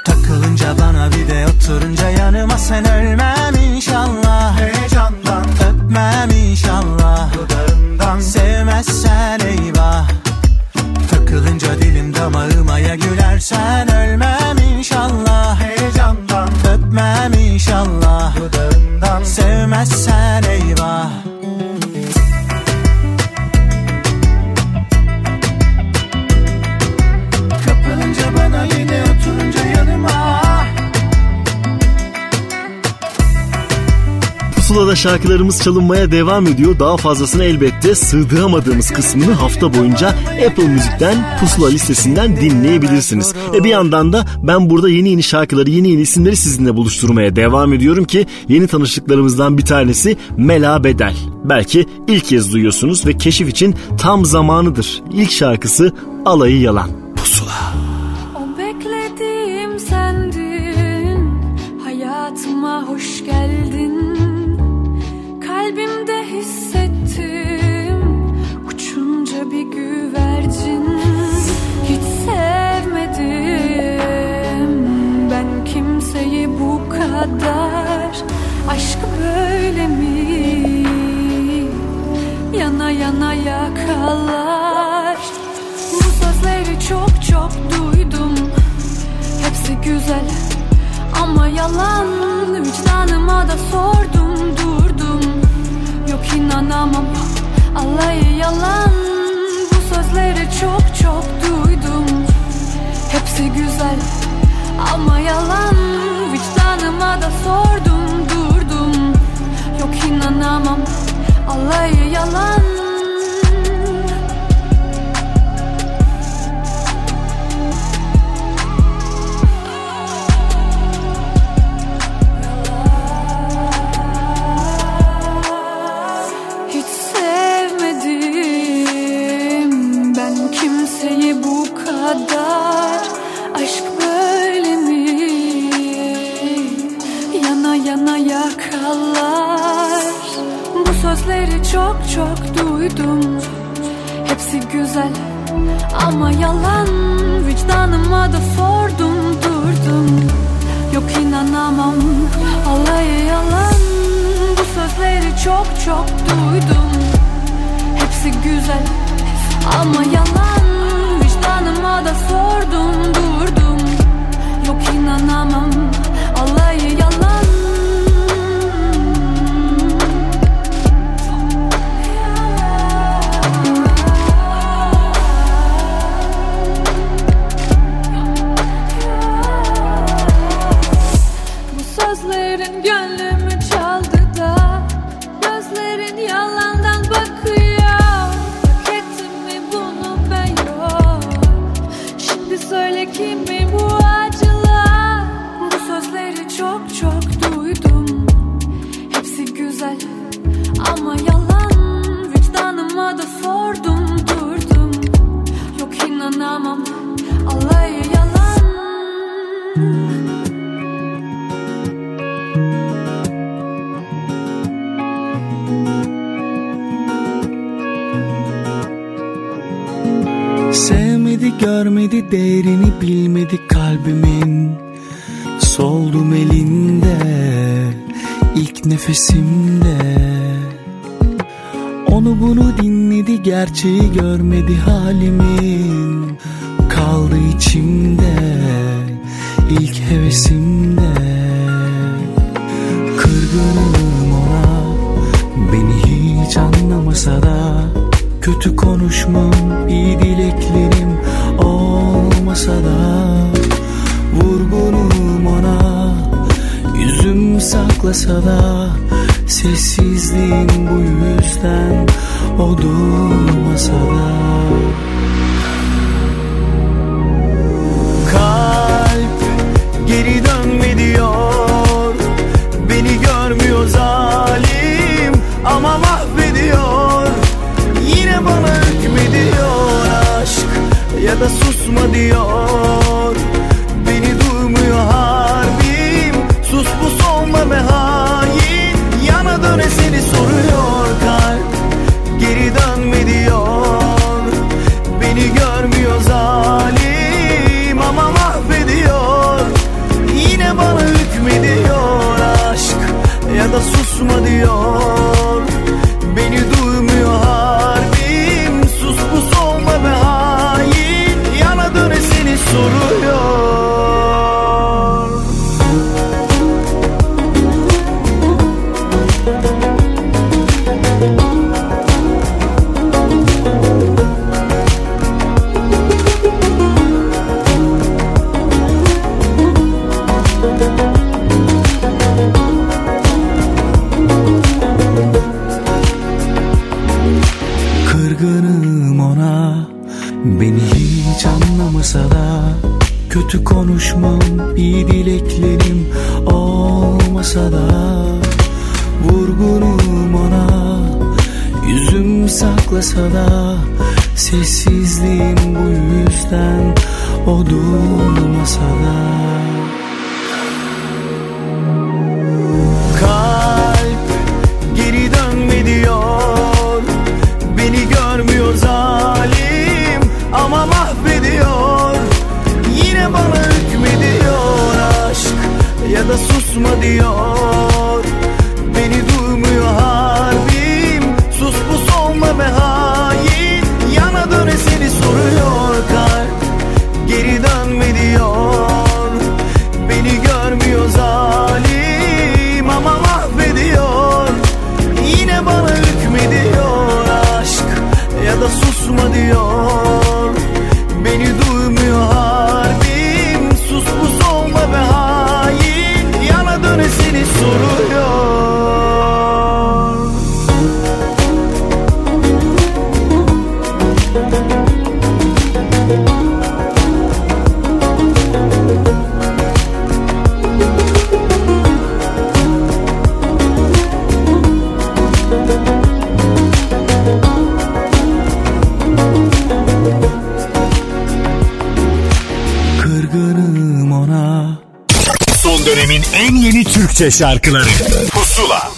Speaker 19: Takılınca bana bir de oturunca yanıma sen ölmem inşallah. Heyecandan. Öpmem inşallah Dudağından sevmezsen eyvah. Takılınca dilim damağıma ya gülersen ölmem inşallah. Heyecandan öpmem inşallah. Dudağından sevmezsen eyvah
Speaker 3: Pusula'da şarkılarımız çalınmaya devam ediyor. Daha fazlasını elbette sığdıramadığımız kısmını hafta boyunca Apple Müzik'ten Pusula listesinden dinleyebilirsiniz. E bir yandan da ben burada yeni yeni şarkıları, yeni yeni isimleri sizinle buluşturmaya devam ediyorum ki yeni tanıştıklarımızdan bir tanesi Mela Bedel. Belki ilk kez duyuyorsunuz ve keşif için tam zamanıdır. İlk şarkısı Alayı Yalan. Pusula.
Speaker 11: Kadar Aşk böyle mi? Yana yana yakalar. Bu sözleri çok çok duydum. Hepsi güzel ama yalan. Vicdanıma da sordum durdum. Yok inanamam alayı yalan. Bu sözleri çok çok duydum. Hepsi güzel ama yalan Vicdanıma da sordum durdum. Yok inanamam alayı yalan çok çok duydum. Hepsi güzel ama yalan. Vicdanıma da sordum durdum. Yok inanamam alayı yalan. Bu sözleri çok çok duydum. Hepsi güzel ama yalan. Vicdanıma da sordum durdum. Yok inanamam alayı yalan
Speaker 19: Kötü konuşmam iyi dileklerim olmasa da Vurgunum ona yüzüm saklasa da Sessizliğim bu yüzden o durmasa da
Speaker 5: Türkçe şarkıları Pusula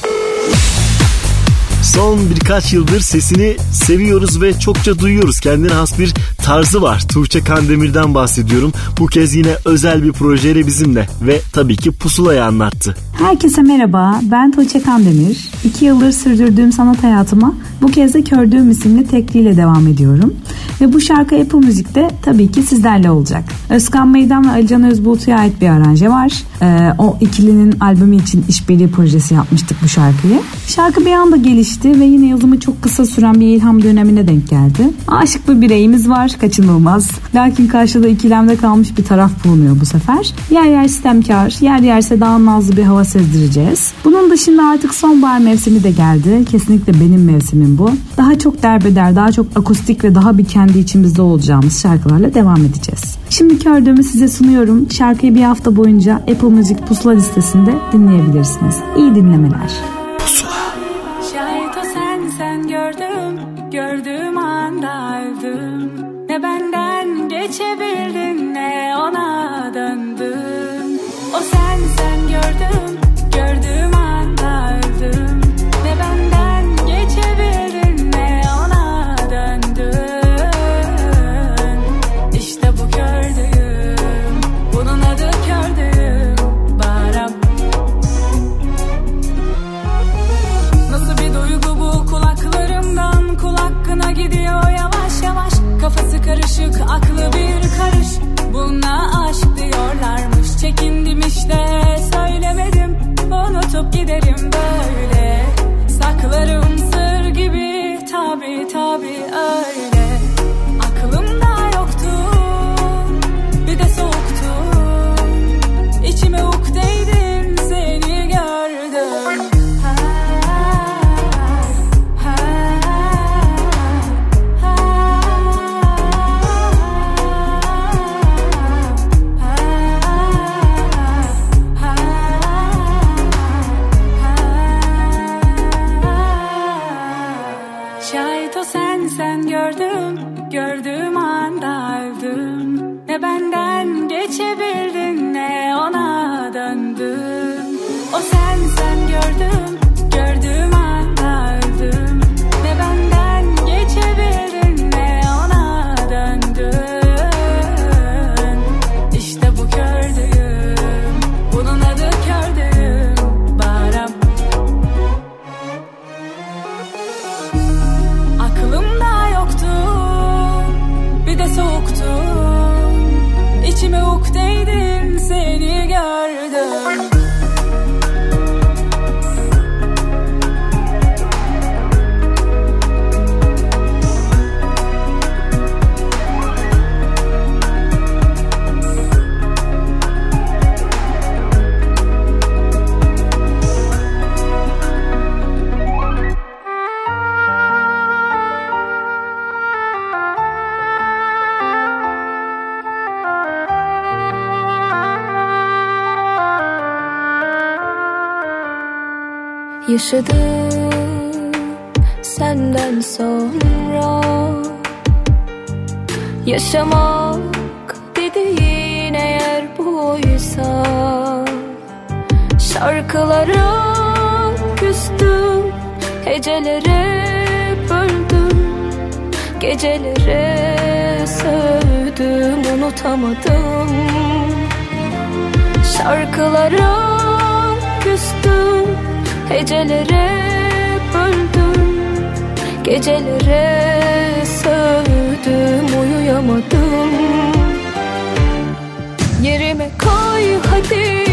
Speaker 3: Son birkaç yıldır sesini seviyoruz ve çokça duyuyoruz. Kendine has bir tarzı var. Tuğçe Kandemir'den bahsediyorum. Bu kez yine özel bir projeyle bizimle ve tabii ki Pusula'yı anlattı.
Speaker 20: Herkese merhaba, ben Tuğçe Kandemir. İki yıldır sürdürdüğüm sanat hayatıma bu kez de Kördüğüm isimli tekliyle devam ediyorum. Ve bu şarkı Apple Müzik'te tabii ki sizlerle olacak. Özkan Meydan ve Alican Özbulut'a ait bir aranje var. Ee, o ikilinin albümü için işbirliği projesi yapmıştık bu şarkıyı. Şarkı bir anda gelişti ve yine yazımı çok kısa süren bir ilham dönemine denk geldi. Aşık bir bireyimiz var, kaçınılmaz. Lakin karşıda ikilemde kalmış bir taraf bulunuyor bu sefer. Yer yer sistemkar, yer yerse daha nazlı bir hava sezdireceğiz. Bunun dışında artık sonbahar mevsimi de geldi. Kesinlikle benim mevsimim bu. Daha çok derbeder, daha çok akustik ve daha bir kendi içimizde olacağımız şarkılarla devam edeceğiz. Şimdi kördüğümü size sunuyorum. Şarkıyı bir hafta boyunca Apple Music Pusula listesinde dinleyebilirsiniz. İyi dinlemeler.
Speaker 1: Geçebildin ne ona döndüm. O sen sen gördüm
Speaker 21: Yaşadım senden sonra. Yaşamak dediğin eğer buysa Şarkılara küstüm Hecelere böldüm Gecelere sövdüm Unutamadım. Şarkılara küstüm Hecelere böldüm Gecelere sövdüm Uyuyamadım. Yerime koy hadi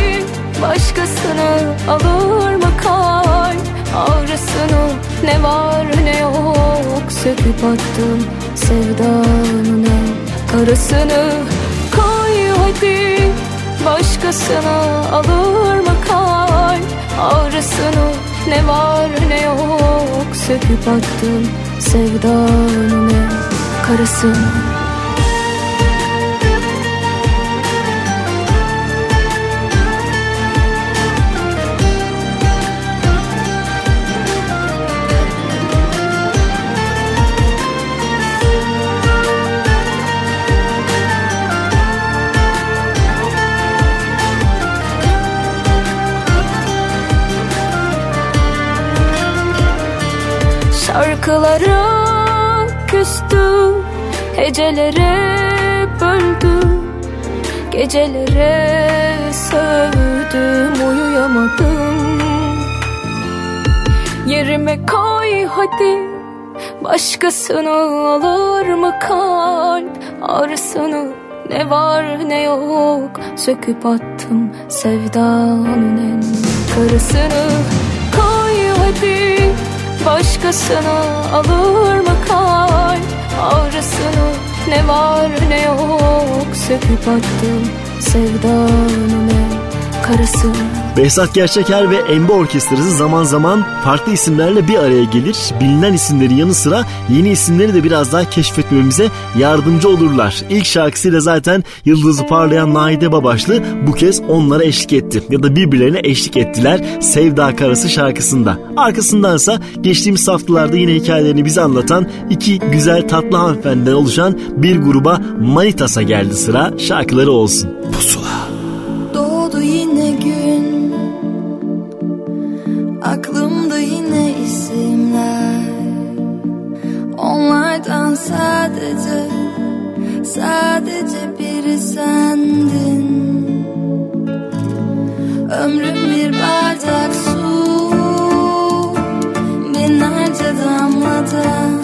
Speaker 21: Başkasını alır mı kalp Ağrısını ne var ne yok Söküp attım sevdanın en karasını Koy hadi Başkasını alır mı kalp Ağrısını ne var ne yok Söküp attım sevdanın en karasını Şarkılara küstüm Hecelere böldüm Gecelere sövdüm Uyuyamadım. Yerime koy hadi Başkasını alır mı kalp Ağrısını ne var ne yok Söküp attım sevdanın en karısını. Koy hadi Başkasını alır mı kalp Ağrısını ne var ne yok? Söküp attım sevdanın en karısını
Speaker 3: Behzat Gerçeker ve Embe Orkestrası zaman zaman farklı isimlerle bir araya gelir. Bilinen isimlerin yanı sıra yeni isimleri de biraz daha keşfetmemize yardımcı olurlar. İlk şarkısıyla zaten yıldızı parlayan Nahide Babaşlı bu kez onlara eşlik etti. Ya da birbirlerine eşlik ettiler Sevda Karası şarkısında. Arkasındansa geçtiğimiz haftalarda yine hikayelerini bize anlatan iki güzel tatlı hanımefendiden oluşan bir gruba Manitas'a geldi sıra. Şarkıları olsun. Pusula.
Speaker 22: Onlardan sadece Sadece biri sendin. Ömrüm bir bardak su Binlerce damladan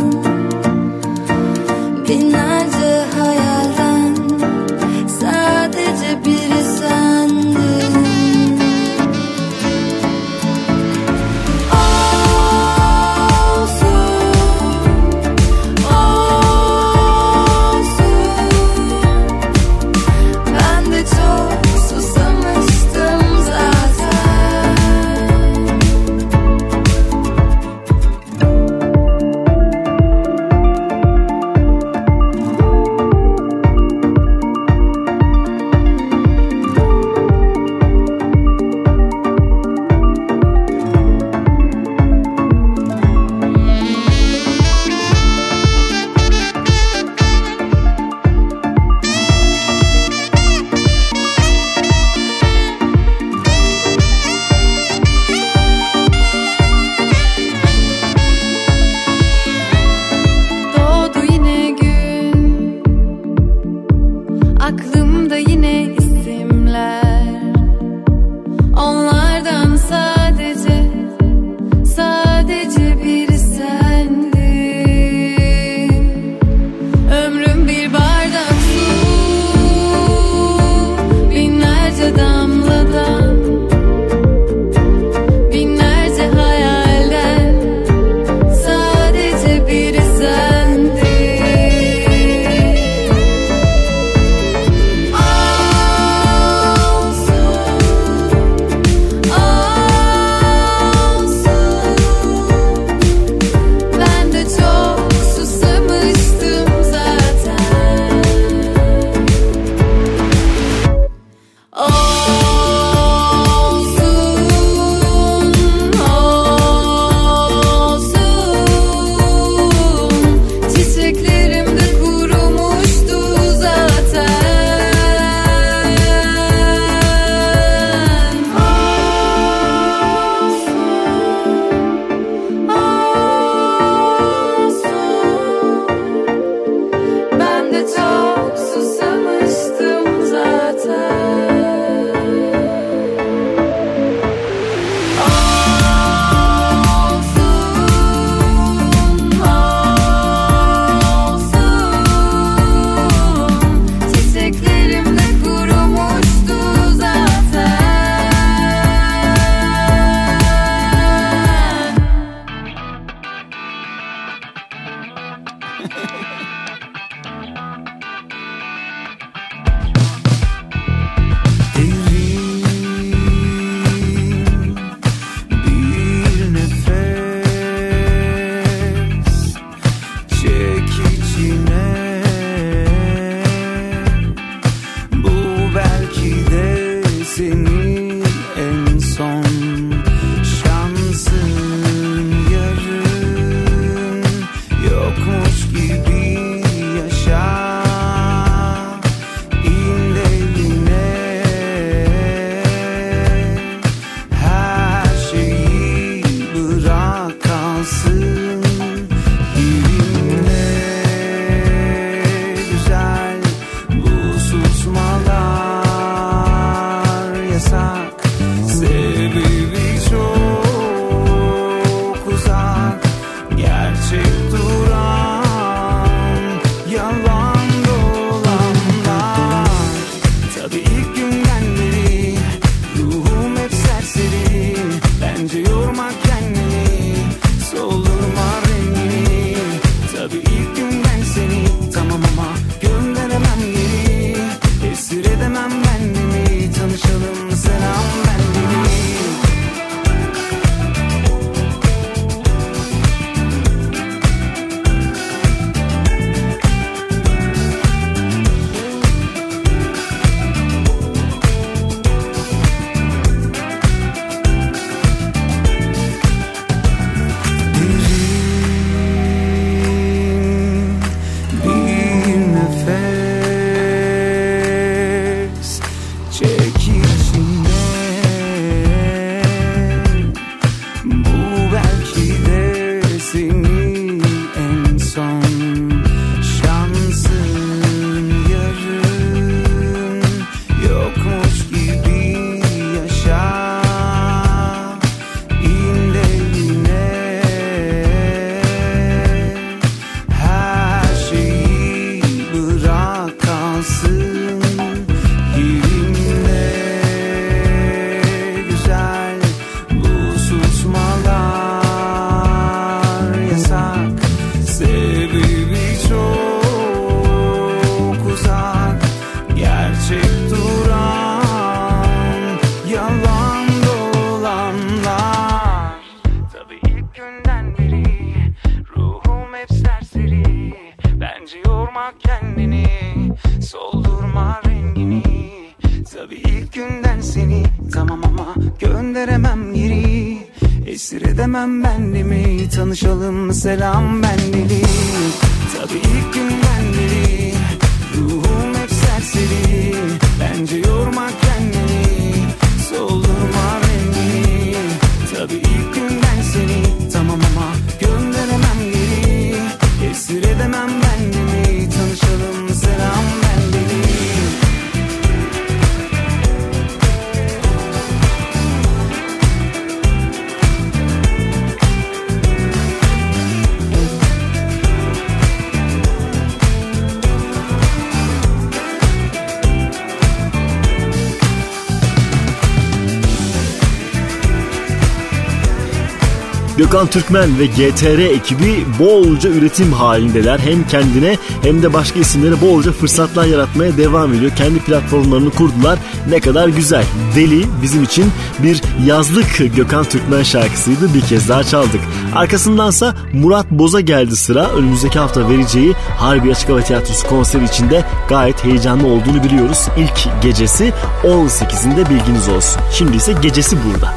Speaker 3: Gökhan Türkmen ve GTR ekibi bolca üretim halindeler. Hem kendine hem de başka isimlere bolca fırsatlar yaratmaya devam ediyor. Kendi platformlarını kurdular. Ne kadar güzel. Deli bizim için bir yazlık Gökhan Türkmen şarkısıydı. Bir kez daha çaldık. Arkasındansa Murat Boz'a geldi sıra. Önümüzdeki hafta vereceği Harbi Açık Hava Tiyatrosu konseri içinde gayet heyecanlı olduğunu biliyoruz. İlk gecesi 18'inde bilginiz olsun. Şimdi ise gecesi burada.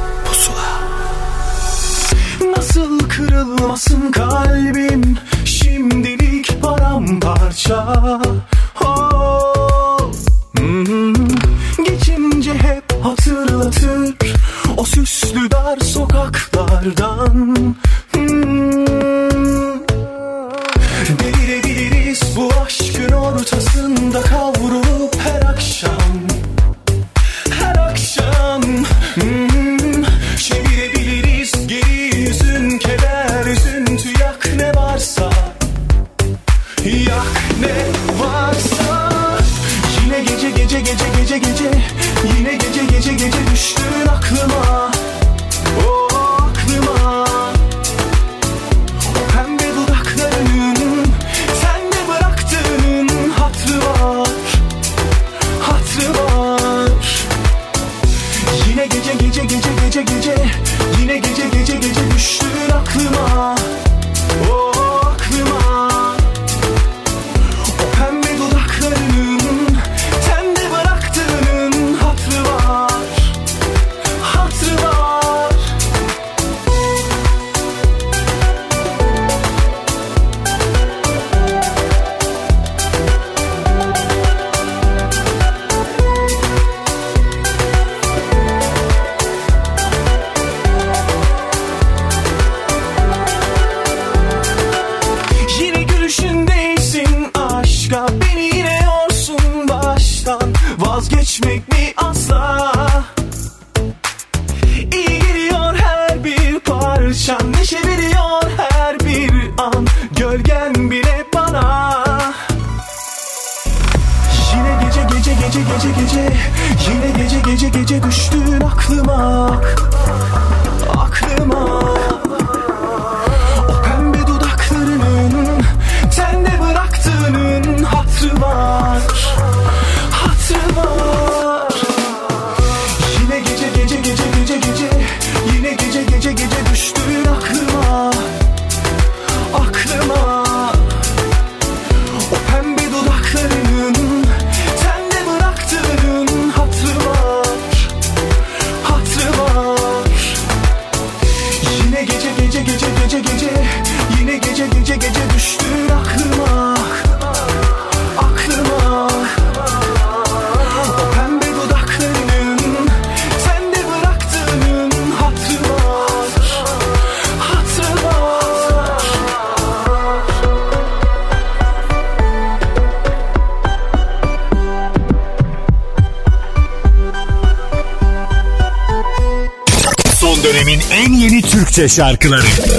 Speaker 5: masum şarkıları.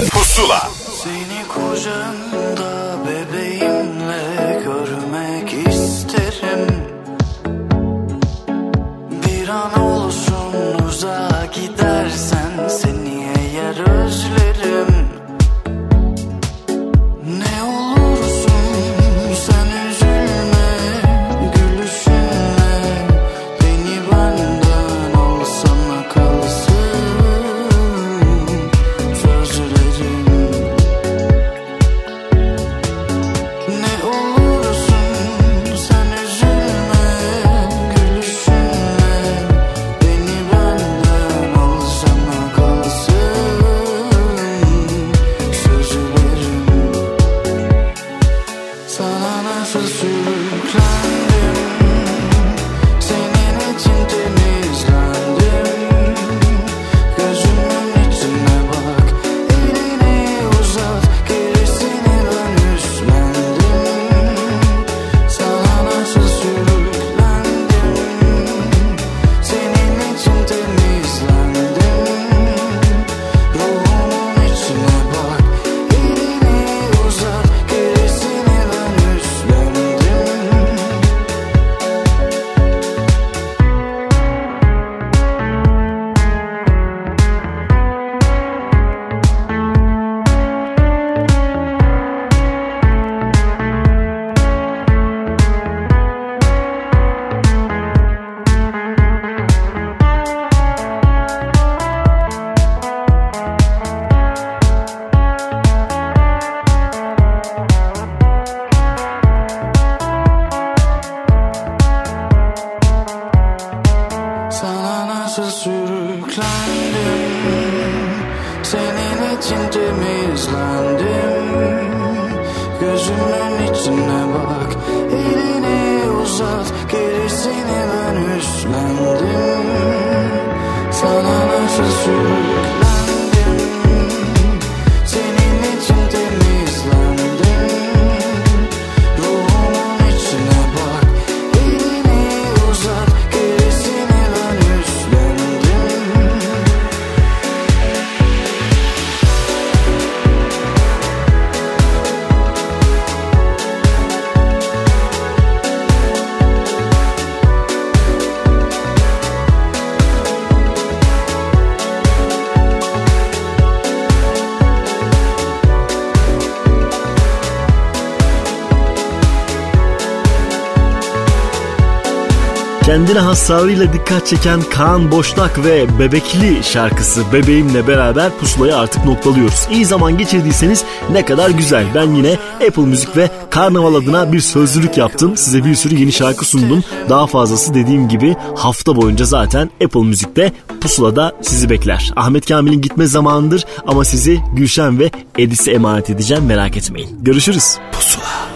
Speaker 3: Kendine has tavrıyla dikkat çeken Kaan Boşnak ve Bebekli şarkısı Bebeğimle beraber pusulayı artık noktalıyoruz. İyi zaman geçirdiyseniz ne kadar güzel. Ben yine Apple Müzik ve Karnaval adına bir sözlülük yaptım. Size bir sürü yeni şarkı sundum. Daha fazlası dediğim gibi hafta boyunca zaten Apple Müzik'te pusulada sizi bekler. Ahmet Kamil'in gitme zamanıdır ama sizi Gülşen ve Edis'e emanet edeceğim merak etmeyin. Görüşürüz. Pusula.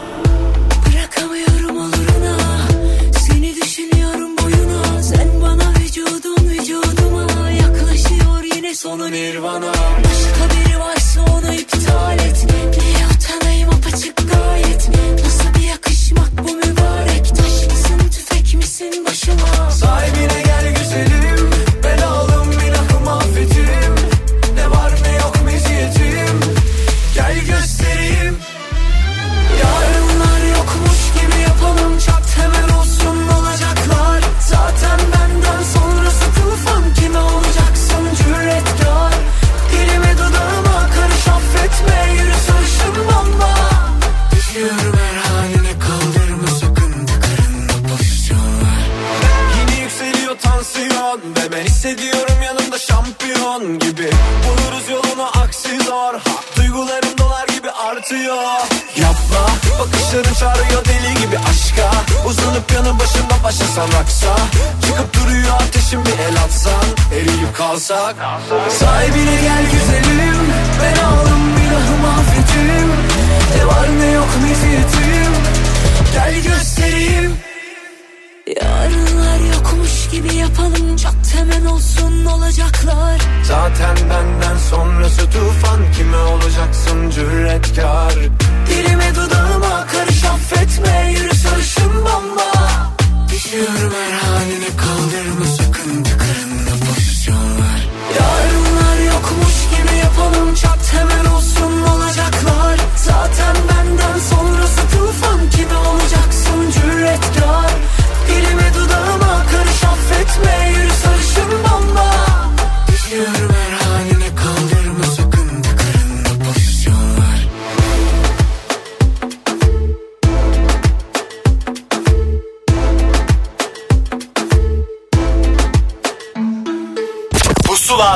Speaker 11: Sonu nirvana
Speaker 4: çağırıyor deli gibi aşka. Uzanıp yanı başında başlasan raksa Çıkıp duruyor ateşin bir el atsan Eriyip kalsak. Sahibine gel güzelim. Ben aldım günahımı affetim. Ne var ne yok meziyetim Gel göstereyim.
Speaker 11: Yarınlar yokmuş gibi yapalım. Çat hemen olsun olacaklar.
Speaker 4: Zaten benden sonrası tufan. Kime olacaksın cüretkar?
Speaker 11: Dilime dudağıma karış affetme Yürü sarışın bomba.
Speaker 4: Düşüyorum her haline kaldırma sakın Tıkarında pozisyon ver
Speaker 11: Yarınlar yokmuş gibi yapalım Çat hemen olsun olacaklar. Zaten benden sonrası tufan Kime olacaksın cüretkar